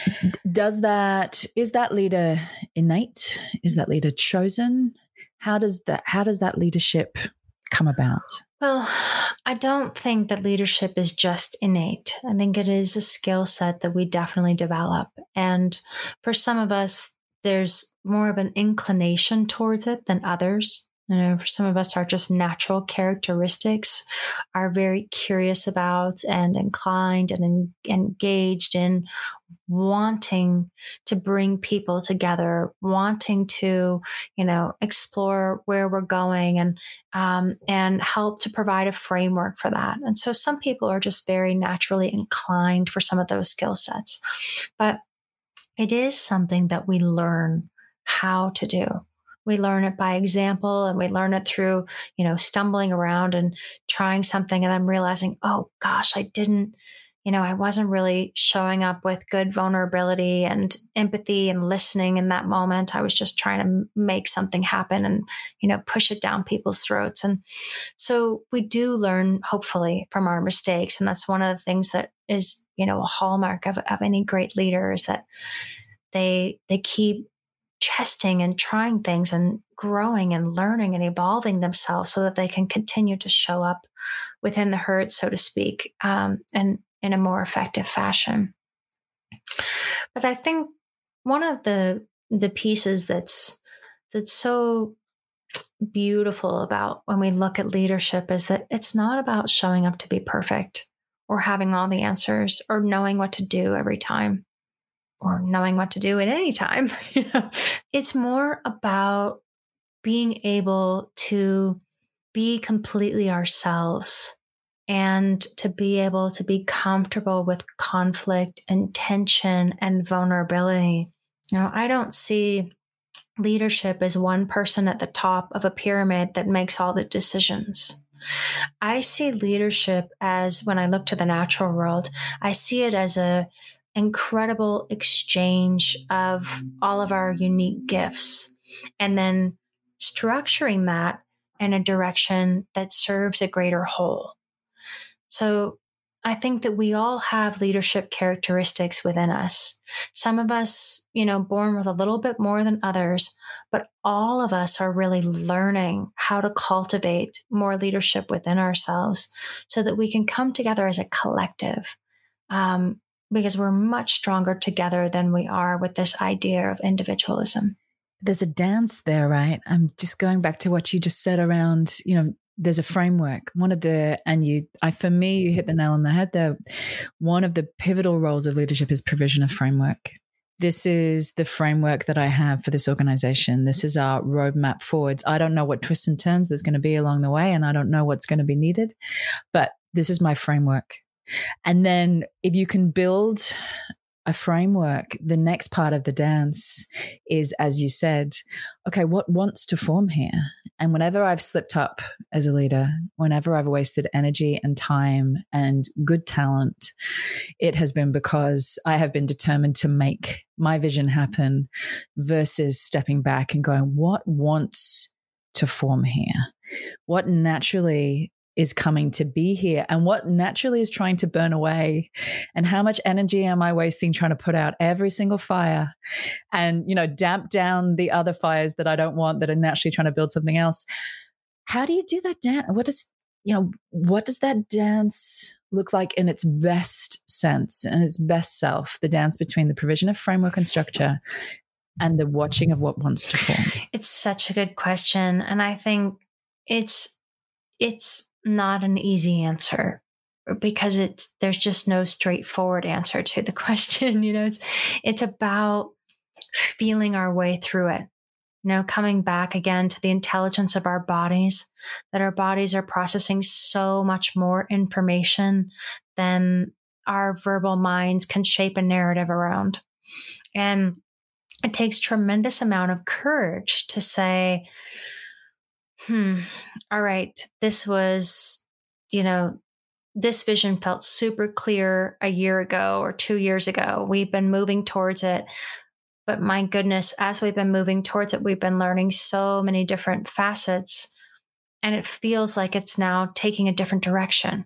Mm-hmm. Does that is that leader innate? Is that leader chosen? How does that how does that leadership come about? Well, I don't think that leadership is just innate. I think it is a skill set that we definitely develop. And for some of us, there's more of an inclination towards it than others. Know, for some of us, our just natural characteristics are very curious about and inclined and en- engaged in wanting to bring people together, wanting to, you know, explore where we're going and um, and help to provide a framework for that. And so, some people are just very naturally inclined for some of those skill sets, but it is something that we learn how to do we learn it by example and we learn it through you know stumbling around and trying something and then realizing oh gosh i didn't you know i wasn't really showing up with good vulnerability and empathy and listening in that moment. I was just trying to make something happen and you know push it down people's throats. And so we do learn hopefully from our mistakes. And that's one of the things that is you know a hallmark of, of any great leader is that they they keep testing and trying things and growing and learning and evolving themselves so that they can continue to show up within the herd, so to speak, um, and in a more effective fashion. But I think one of the the pieces that's that's so beautiful about when we look at leadership is that it's not about showing up to be perfect or having all the answers or knowing what to do every time or knowing what to do at any time. it's more about being able to be completely ourselves and to be able to be comfortable with conflict and tension and vulnerability. Know, I don't see leadership as one person at the top of a pyramid that makes all the decisions. I see leadership as when I look to the natural world, I see it as a incredible exchange of all of our unique gifts and then structuring that in a direction that serves a greater whole. So I think that we all have leadership characteristics within us. Some of us, you know, born with a little bit more than others, but all of us are really learning how to cultivate more leadership within ourselves so that we can come together as a collective um, because we're much stronger together than we are with this idea of individualism. There's a dance there, right? I'm just going back to what you just said around, you know, there's a framework. One of the, and you, I, for me, you hit the nail on the head there. One of the pivotal roles of leadership is provision of framework. This is the framework that I have for this organization. This is our roadmap forwards. I don't know what twists and turns there's going to be along the way, and I don't know what's going to be needed, but this is my framework. And then if you can build a framework, the next part of the dance is, as you said, okay, what wants to form here? And whenever I've slipped up as a leader, whenever I've wasted energy and time and good talent, it has been because I have been determined to make my vision happen versus stepping back and going, what wants to form here? What naturally is coming to be here and what naturally is trying to burn away and how much energy am i wasting trying to put out every single fire and you know damp down the other fires that i don't want that are naturally trying to build something else how do you do that dance what does you know, what does that dance look like in its best sense and its best self? The dance between the provision of framework and structure and the watching of what wants to form? It's such a good question. And I think it's it's not an easy answer because it's there's just no straightforward answer to the question. You know, it's it's about feeling our way through it. You know, coming back again to the intelligence of our bodies, that our bodies are processing so much more information than our verbal minds can shape a narrative around. And it takes tremendous amount of courage to say, hmm, all right, this was, you know, this vision felt super clear a year ago or two years ago. We've been moving towards it. But my goodness, as we've been moving towards it, we've been learning so many different facets. And it feels like it's now taking a different direction.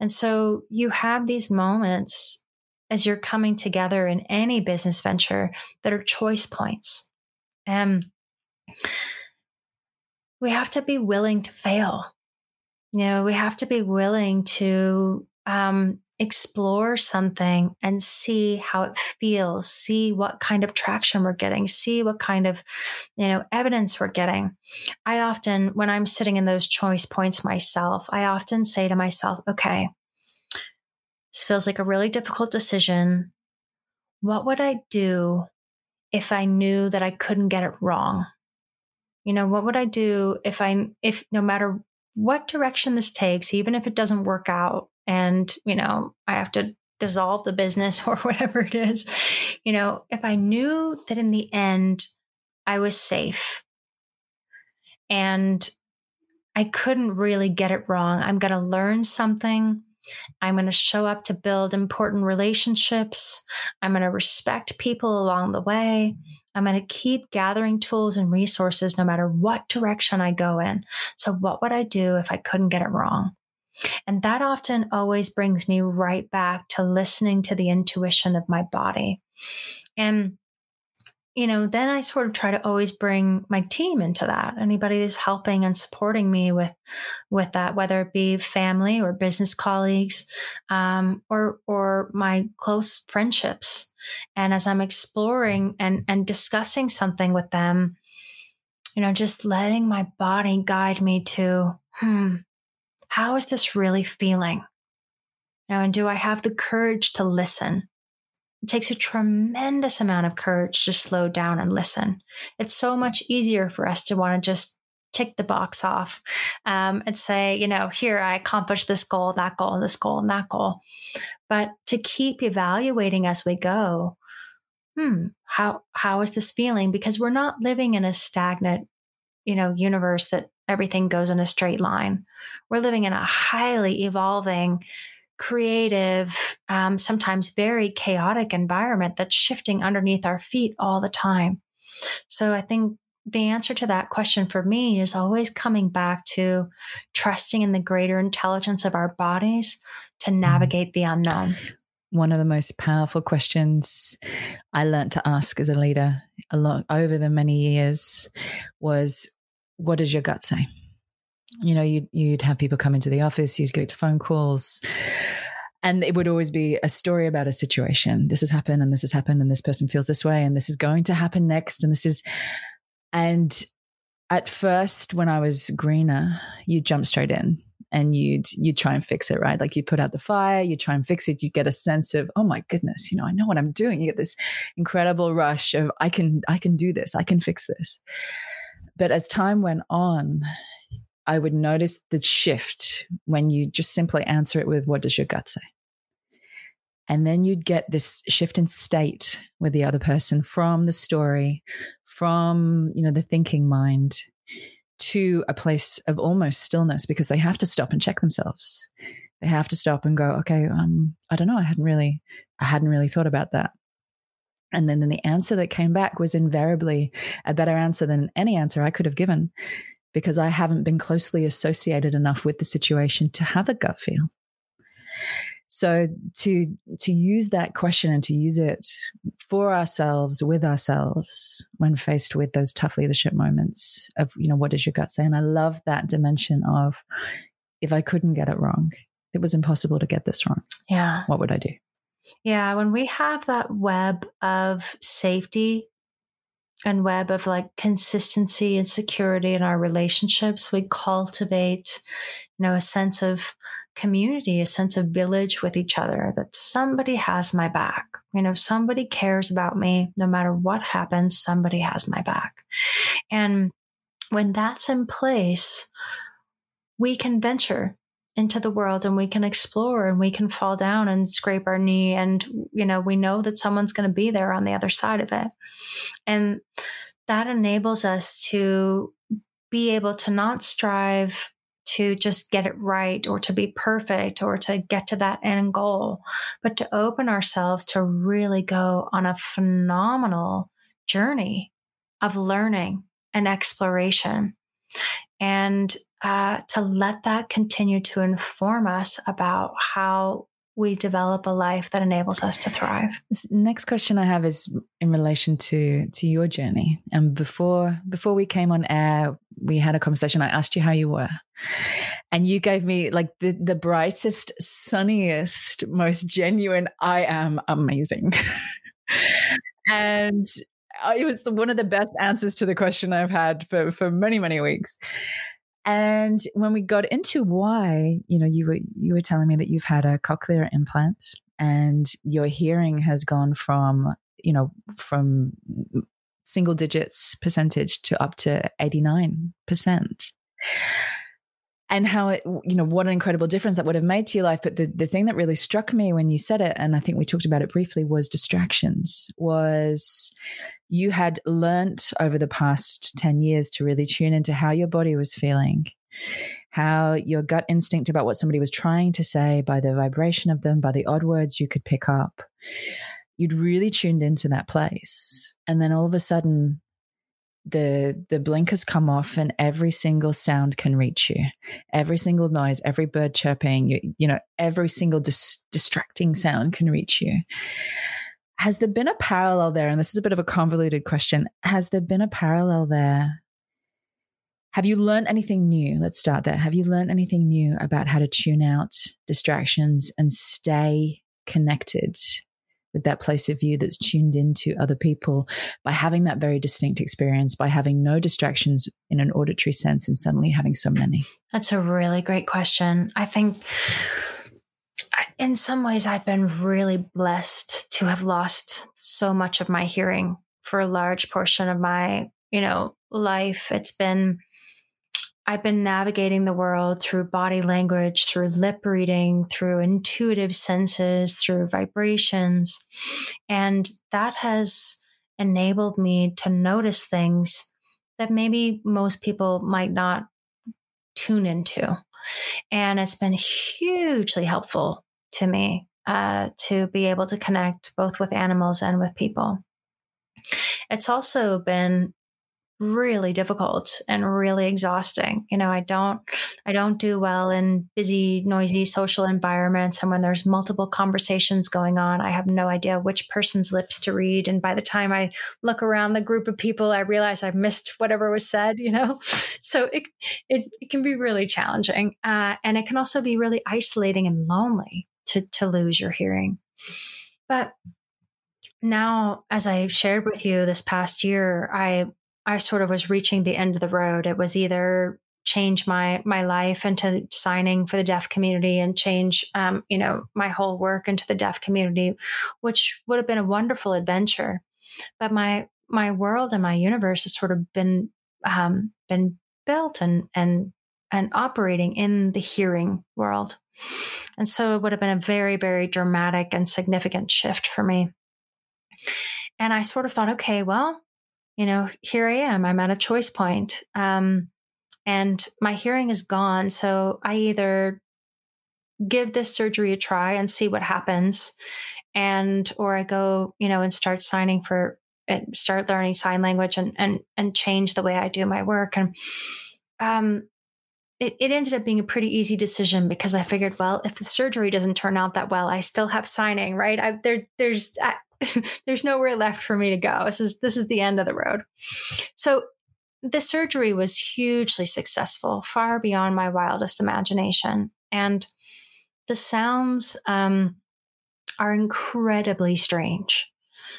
And so you have these moments as you're coming together in any business venture that are choice points. And we have to be willing to fail. You know, we have to be willing to um, explore something and see how it feels, see what kind of traction we're getting, see what kind of, you know, evidence we're getting. I often, when I'm sitting in those choice points myself, I often say to myself, okay, this feels like a really difficult decision. What would I do if I knew that I couldn't get it wrong? You know, what would I do if I, if no matter what direction this takes, even if it doesn't work out and, you know, I have to dissolve the business or whatever it is, you know, if I knew that in the end I was safe and I couldn't really get it wrong, I'm going to learn something. I'm going to show up to build important relationships. I'm going to respect people along the way. I'm going to keep gathering tools and resources no matter what direction I go in. So, what would I do if I couldn't get it wrong? And that often always brings me right back to listening to the intuition of my body. And you know, then I sort of try to always bring my team into that. Anybody who's helping and supporting me with with that, whether it be family or business colleagues, um, or or my close friendships. And as I'm exploring and and discussing something with them, you know, just letting my body guide me to, hmm, how is this really feeling? You know, and do I have the courage to listen? It takes a tremendous amount of courage to slow down and listen. It's so much easier for us to want to just tick the box off um, and say, you know, here I accomplished this goal, that goal, and this goal, and that goal. But to keep evaluating as we go, hmm, how how is this feeling? Because we're not living in a stagnant, you know, universe that everything goes in a straight line. We're living in a highly evolving creative, um, sometimes very chaotic environment that's shifting underneath our feet all the time. So I think the answer to that question for me is always coming back to trusting in the greater intelligence of our bodies to mm-hmm. navigate the unknown. One of the most powerful questions I learned to ask as a leader a lot over the many years was, What does your gut say? you know, you'd, you'd have people come into the office, you'd get phone calls, and it would always be a story about a situation. This has happened, and this has happened, and this person feels this way, and this is going to happen next, and this is, and at first, when I was greener, you jump straight in and you'd you try and fix it, right? Like you put out the fire, you try and fix it, you get a sense of, oh my goodness, you know, I know what I'm doing. You get this incredible rush of I can I can do this, I can fix this. But as time went on, I would notice the shift when you just simply answer it with, What does your gut say? And then you'd get this shift in state with the other person from the story, from, you know, the thinking mind to a place of almost stillness because they have to stop and check themselves. They have to stop and go, okay, um, I don't know. I hadn't really, I hadn't really thought about that. And then, then the answer that came back was invariably a better answer than any answer I could have given because I haven't been closely associated enough with the situation to have a gut feel. So to to use that question and to use it for ourselves, with ourselves, when faced with those tough leadership moments of, you know, what does your gut say? And I love that dimension of if I couldn't get it wrong, it was impossible to get this wrong. Yeah. What would I do? Yeah. When we have that web of safety and web of like consistency and security in our relationships, we cultivate, you know, a sense of community, a sense of village with each other, that somebody has my back. You know, somebody cares about me. No matter what happens, somebody has my back. And when that's in place, we can venture into the world and we can explore and we can fall down and scrape our knee and you know we know that someone's going to be there on the other side of it and that enables us to be able to not strive to just get it right or to be perfect or to get to that end goal, but to open ourselves to really go on a phenomenal journey of learning and exploration. And uh, to let that continue to inform us about how we develop a life that enables us to thrive. Next question I have is in relation to to your journey. And before before we came on air, we had a conversation. I asked you how you were, and you gave me like the the brightest, sunniest, most genuine. I am amazing, and it was one of the best answers to the question I've had for for many many weeks. And when we got into why, you know, you were you were telling me that you've had a cochlear implant and your hearing has gone from, you know, from single digits percentage to up to 89%. And how it, you know, what an incredible difference that would have made to your life. But the, the thing that really struck me when you said it, and I think we talked about it briefly, was distractions, was you had learnt over the past 10 years to really tune into how your body was feeling, how your gut instinct about what somebody was trying to say by the vibration of them, by the odd words you could pick up. You'd really tuned into that place. And then all of a sudden, the the blinkers come off and every single sound can reach you every single noise every bird chirping you, you know every single dis- distracting sound can reach you has there been a parallel there? And this is a bit of a convoluted question. Has there been a parallel there? Have you learned anything new? Let's start there. Have you learned anything new about how to tune out distractions and stay connected with that place of view that's tuned into other people by having that very distinct experience, by having no distractions in an auditory sense and suddenly having so many? That's a really great question. I think in some ways, I've been really blessed to have lost so much of my hearing for a large portion of my, you know, life. It's been, I've been navigating the world through body language, through lip reading, through intuitive senses, through vibrations. And that has enabled me to notice things that maybe most people might not tune into. And it's been hugely helpful to me uh, to be able to connect both with animals and with people. It's also been really difficult and really exhausting. You know, I don't I don't do well in busy, noisy social environments and when there's multiple conversations going on, I have no idea which person's lips to read and by the time I look around the group of people, I realize I've missed whatever was said, you know. So it it, it can be really challenging. Uh, and it can also be really isolating and lonely to to lose your hearing. But now as I shared with you this past year, I I sort of was reaching the end of the road. It was either change my my life into signing for the deaf community and change um, you know my whole work into the deaf community, which would have been a wonderful adventure. But my my world and my universe has sort of been um, been built and and and operating in the hearing world. And so it would have been a very, very dramatic and significant shift for me. And I sort of thought, okay, well, you know, here I am. I'm at a choice point. Um, and my hearing is gone. So I either give this surgery a try and see what happens and or i go you know and start signing for and start learning sign language and and and change the way i do my work and um it, it ended up being a pretty easy decision because I figured, well, if the surgery doesn't turn out that well, I still have signing, right? I, there, there's, I, there's nowhere left for me to go. This is, this is the end of the road. So the surgery was hugely successful, far beyond my wildest imagination. And the sounds um, are incredibly strange.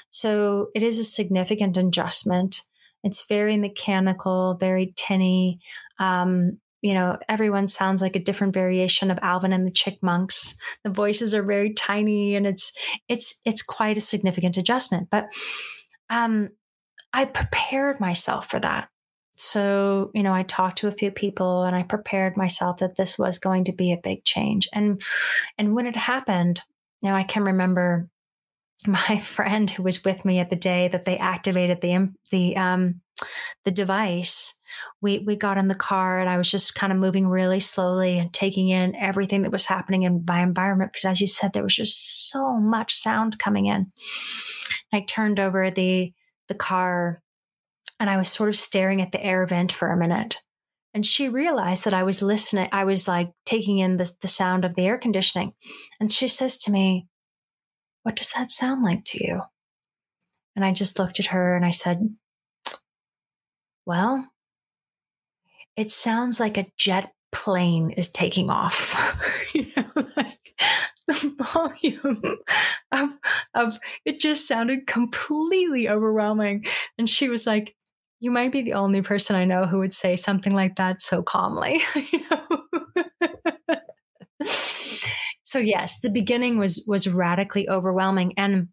So it is a significant adjustment. It's very mechanical, very tinny. Um, you know, everyone sounds like a different variation of Alvin and the Chipmunks. The voices are very tiny, and it's it's it's quite a significant adjustment. But um, I prepared myself for that. So, you know, I talked to a few people and I prepared myself that this was going to be a big change. And and when it happened, you know, I can remember my friend who was with me at the day that they activated the the um the device we we got in the car and I was just kind of moving really slowly and taking in everything that was happening in my environment because as you said there was just so much sound coming in. I turned over the the car and I was sort of staring at the air vent for a minute. And she realized that I was listening. I was like taking in the, the sound of the air conditioning. And she says to me, What does that sound like to you? And I just looked at her and I said, Well, it sounds like a jet plane is taking off. you know, like the volume of of it just sounded completely overwhelming. And she was like, "You might be the only person I know who would say something like that so calmly." you know? so yes, the beginning was was radically overwhelming. And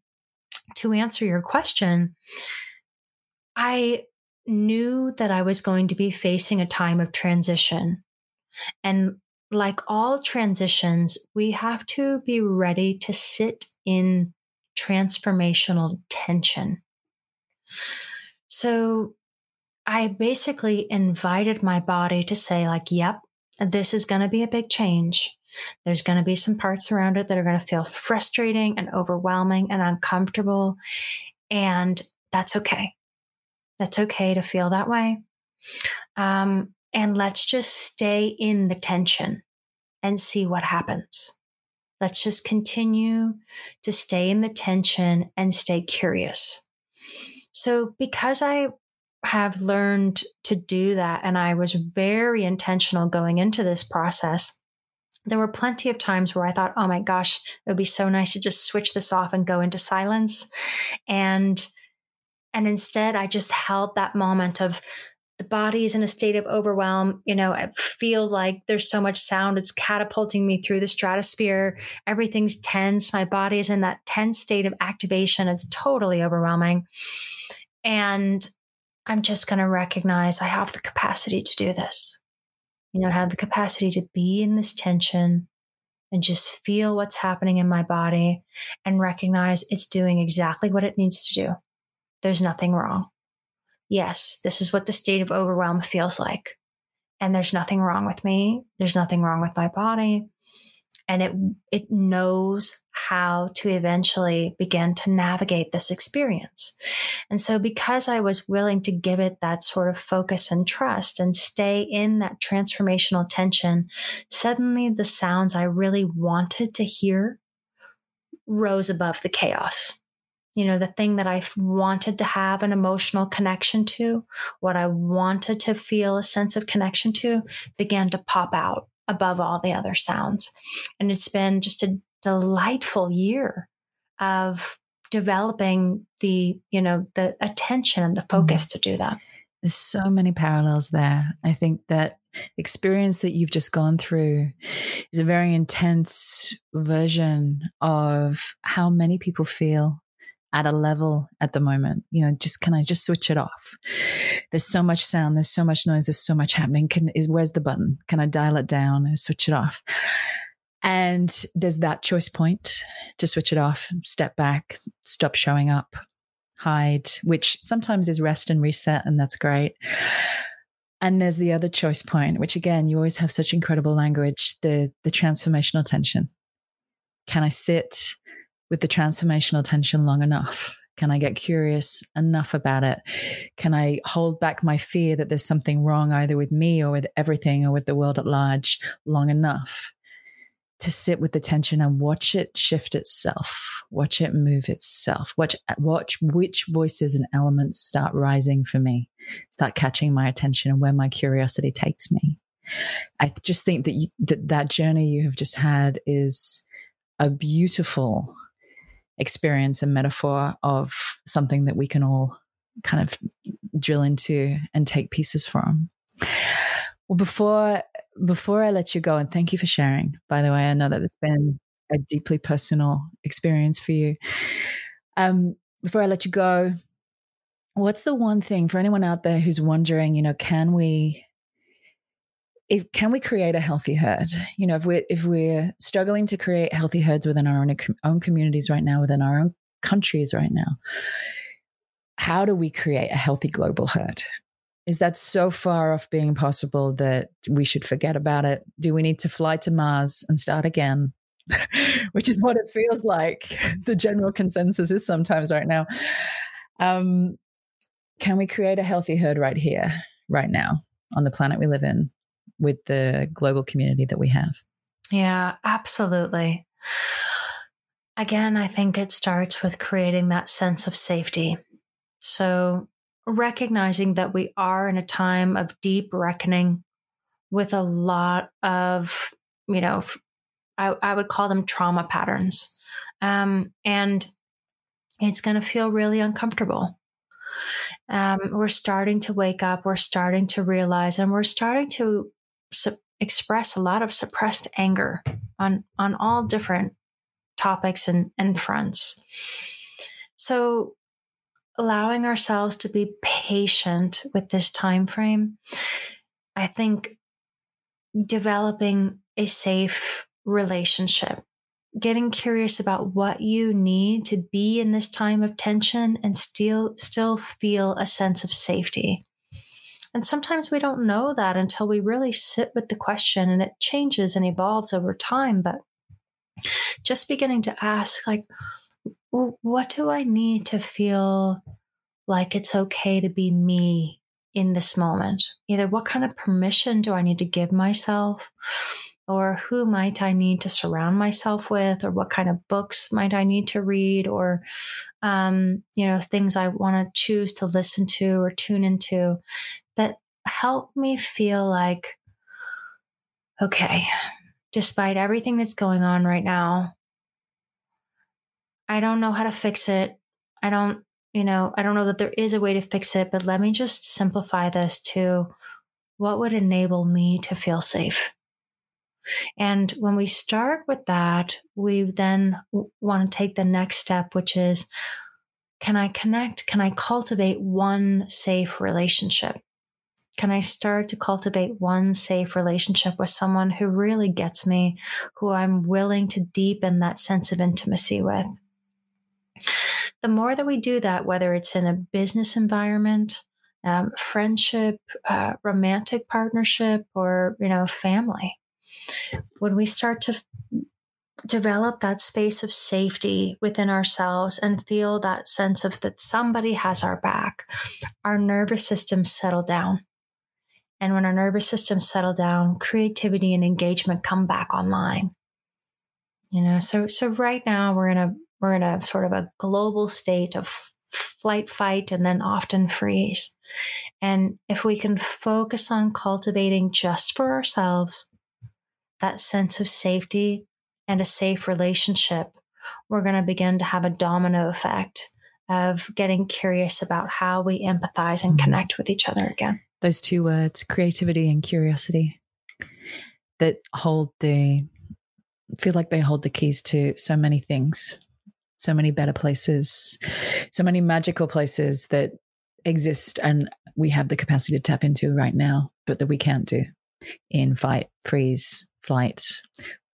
to answer your question, I knew that I was going to be facing a time of transition. And like all transitions, we have to be ready to sit in transformational tension. So I basically invited my body to say, like, yep, this is going to be a big change. There's going to be some parts around it that are going to feel frustrating and overwhelming and uncomfortable. And that's okay. That's okay to feel that way. Um, and let's just stay in the tension and see what happens. Let's just continue to stay in the tension and stay curious. So, because I have learned to do that and I was very intentional going into this process, there were plenty of times where I thought, oh my gosh, it would be so nice to just switch this off and go into silence. And and instead, I just held that moment of the body is in a state of overwhelm. You know, I feel like there's so much sound, it's catapulting me through the stratosphere. Everything's tense. My body is in that tense state of activation. It's totally overwhelming. And I'm just going to recognize I have the capacity to do this. You know, I have the capacity to be in this tension and just feel what's happening in my body and recognize it's doing exactly what it needs to do there's nothing wrong. Yes, this is what the state of overwhelm feels like. And there's nothing wrong with me. There's nothing wrong with my body. And it, it knows how to eventually begin to navigate this experience. And so, because I was willing to give it that sort of focus and trust and stay in that transformational tension, suddenly the sounds I really wanted to hear rose above the chaos you know, the thing that I wanted to have an emotional connection to, what I wanted to feel a sense of connection to, began to pop out above all the other sounds. And it's been just a delightful year of developing the, you know, the attention and the mm-hmm. focus mm-hmm. to do that. There's so many parallels there. I think that experience that you've just gone through is a very intense version of how many people feel at a level at the moment. You know, just can I just switch it off? There's so much sound, there's so much noise, there's so much happening. Can is where's the button? Can I dial it down and switch it off? And there's that choice point to switch it off, step back, stop showing up, hide, which sometimes is rest and reset, and that's great. And there's the other choice point, which again, you always have such incredible language, the the transformational tension. Can I sit with the transformational tension long enough Can I get curious enough about it? Can I hold back my fear that there's something wrong either with me or with everything or with the world at large long enough to sit with the tension and watch it shift itself, watch it move itself, watch watch which voices and elements start rising for me, start catching my attention and where my curiosity takes me. I just think that you, that that journey you have just had is a beautiful experience and metaphor of something that we can all kind of drill into and take pieces from. Well, before before I let you go, and thank you for sharing. By the way, I know that it's been a deeply personal experience for you. Um, before I let you go, what's the one thing for anyone out there who's wondering, you know, can we if, can we create a healthy herd? You know, if we're if we're struggling to create healthy herds within our own own communities right now, within our own countries right now, how do we create a healthy global herd? Is that so far off being possible that we should forget about it? Do we need to fly to Mars and start again? Which is what it feels like. The general consensus is sometimes right now. Um, can we create a healthy herd right here, right now, on the planet we live in? With the global community that we have. Yeah, absolutely. Again, I think it starts with creating that sense of safety. So, recognizing that we are in a time of deep reckoning with a lot of, you know, I, I would call them trauma patterns. Um, and it's going to feel really uncomfortable. Um, we're starting to wake up, we're starting to realize, and we're starting to su- express a lot of suppressed anger on on all different topics and, and fronts. So allowing ourselves to be patient with this time frame, I think developing a safe relationship getting curious about what you need to be in this time of tension and still still feel a sense of safety and sometimes we don't know that until we really sit with the question and it changes and evolves over time. But just beginning to ask, like, what do I need to feel like it's okay to be me in this moment? Either what kind of permission do I need to give myself? Or who might I need to surround myself with? Or what kind of books might I need to read? Or, um, you know, things I want to choose to listen to or tune into help me feel like, okay, despite everything that's going on right now, I don't know how to fix it. I don't, you know, I don't know that there is a way to fix it, but let me just simplify this to what would enable me to feel safe. And when we start with that, we then want to take the next step, which is can I connect? Can I cultivate one safe relationship? Can I start to cultivate one safe relationship with someone who really gets me, who I'm willing to deepen that sense of intimacy with? The more that we do that, whether it's in a business environment, um, friendship, uh, romantic partnership, or you know, family, when we start to develop that space of safety within ourselves and feel that sense of that somebody has our back, our nervous system settle down. And when our nervous system settle down, creativity and engagement come back online. You know, so so right now we're in a we're in a sort of a global state of flight, fight, and then often freeze. And if we can focus on cultivating just for ourselves that sense of safety and a safe relationship, we're going to begin to have a domino effect of getting curious about how we empathize and mm-hmm. connect with each other again those two words, creativity and curiosity, that hold the feel like they hold the keys to so many things, so many better places, so many magical places that exist and we have the capacity to tap into right now, but that we can't do in fight, freeze, flight,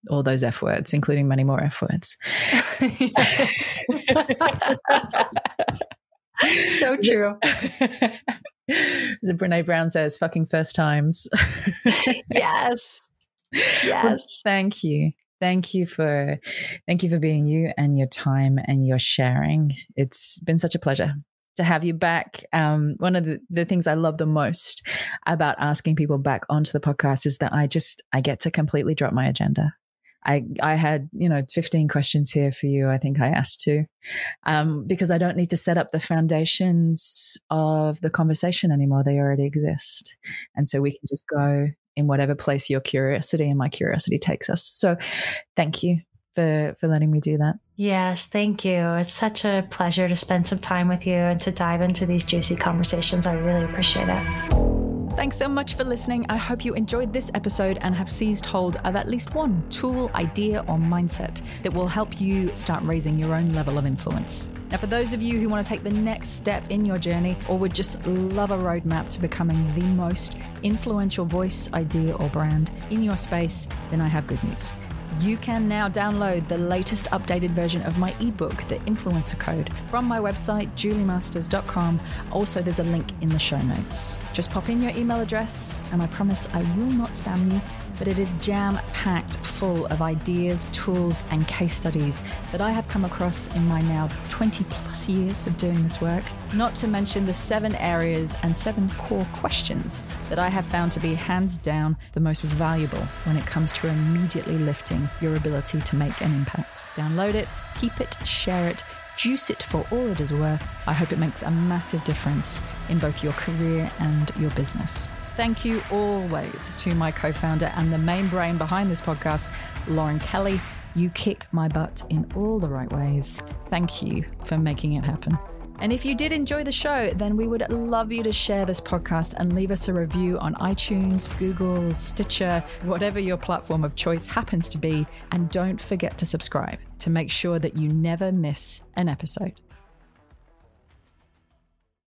all those F words, including many more F words. so true. As Brene Brown says, fucking first times. yes. Yes. Well, thank you. Thank you for thank you for being you and your time and your sharing. It's been such a pleasure to have you back. Um, one of the, the things I love the most about asking people back onto the podcast is that I just I get to completely drop my agenda. I I had you know 15 questions here for you. I think I asked two, um, because I don't need to set up the foundations of the conversation anymore. They already exist, and so we can just go in whatever place your curiosity and my curiosity takes us. So, thank you for for letting me do that. Yes, thank you. It's such a pleasure to spend some time with you and to dive into these juicy conversations. I really appreciate it. Thanks so much for listening. I hope you enjoyed this episode and have seized hold of at least one tool, idea, or mindset that will help you start raising your own level of influence. Now, for those of you who want to take the next step in your journey or would just love a roadmap to becoming the most influential voice, idea, or brand in your space, then I have good news you can now download the latest updated version of my ebook, The Influencer Code, from my website, juliemasters.com. Also, there's a link in the show notes. Just pop in your email address, and I promise I will not spam you but it is jam packed full of ideas, tools, and case studies that I have come across in my now 20 plus years of doing this work. Not to mention the seven areas and seven core questions that I have found to be hands down the most valuable when it comes to immediately lifting your ability to make an impact. Download it, keep it, share it juice it for all it is worth. I hope it makes a massive difference in both your career and your business. Thank you always to my co founder and the main brain behind this podcast, Lauren Kelly. You kick my butt in all the right ways. Thank you for making it happen. And if you did enjoy the show, then we would love you to share this podcast and leave us a review on iTunes, Google, Stitcher, whatever your platform of choice happens to be. And don't forget to subscribe to make sure that you never miss an episode.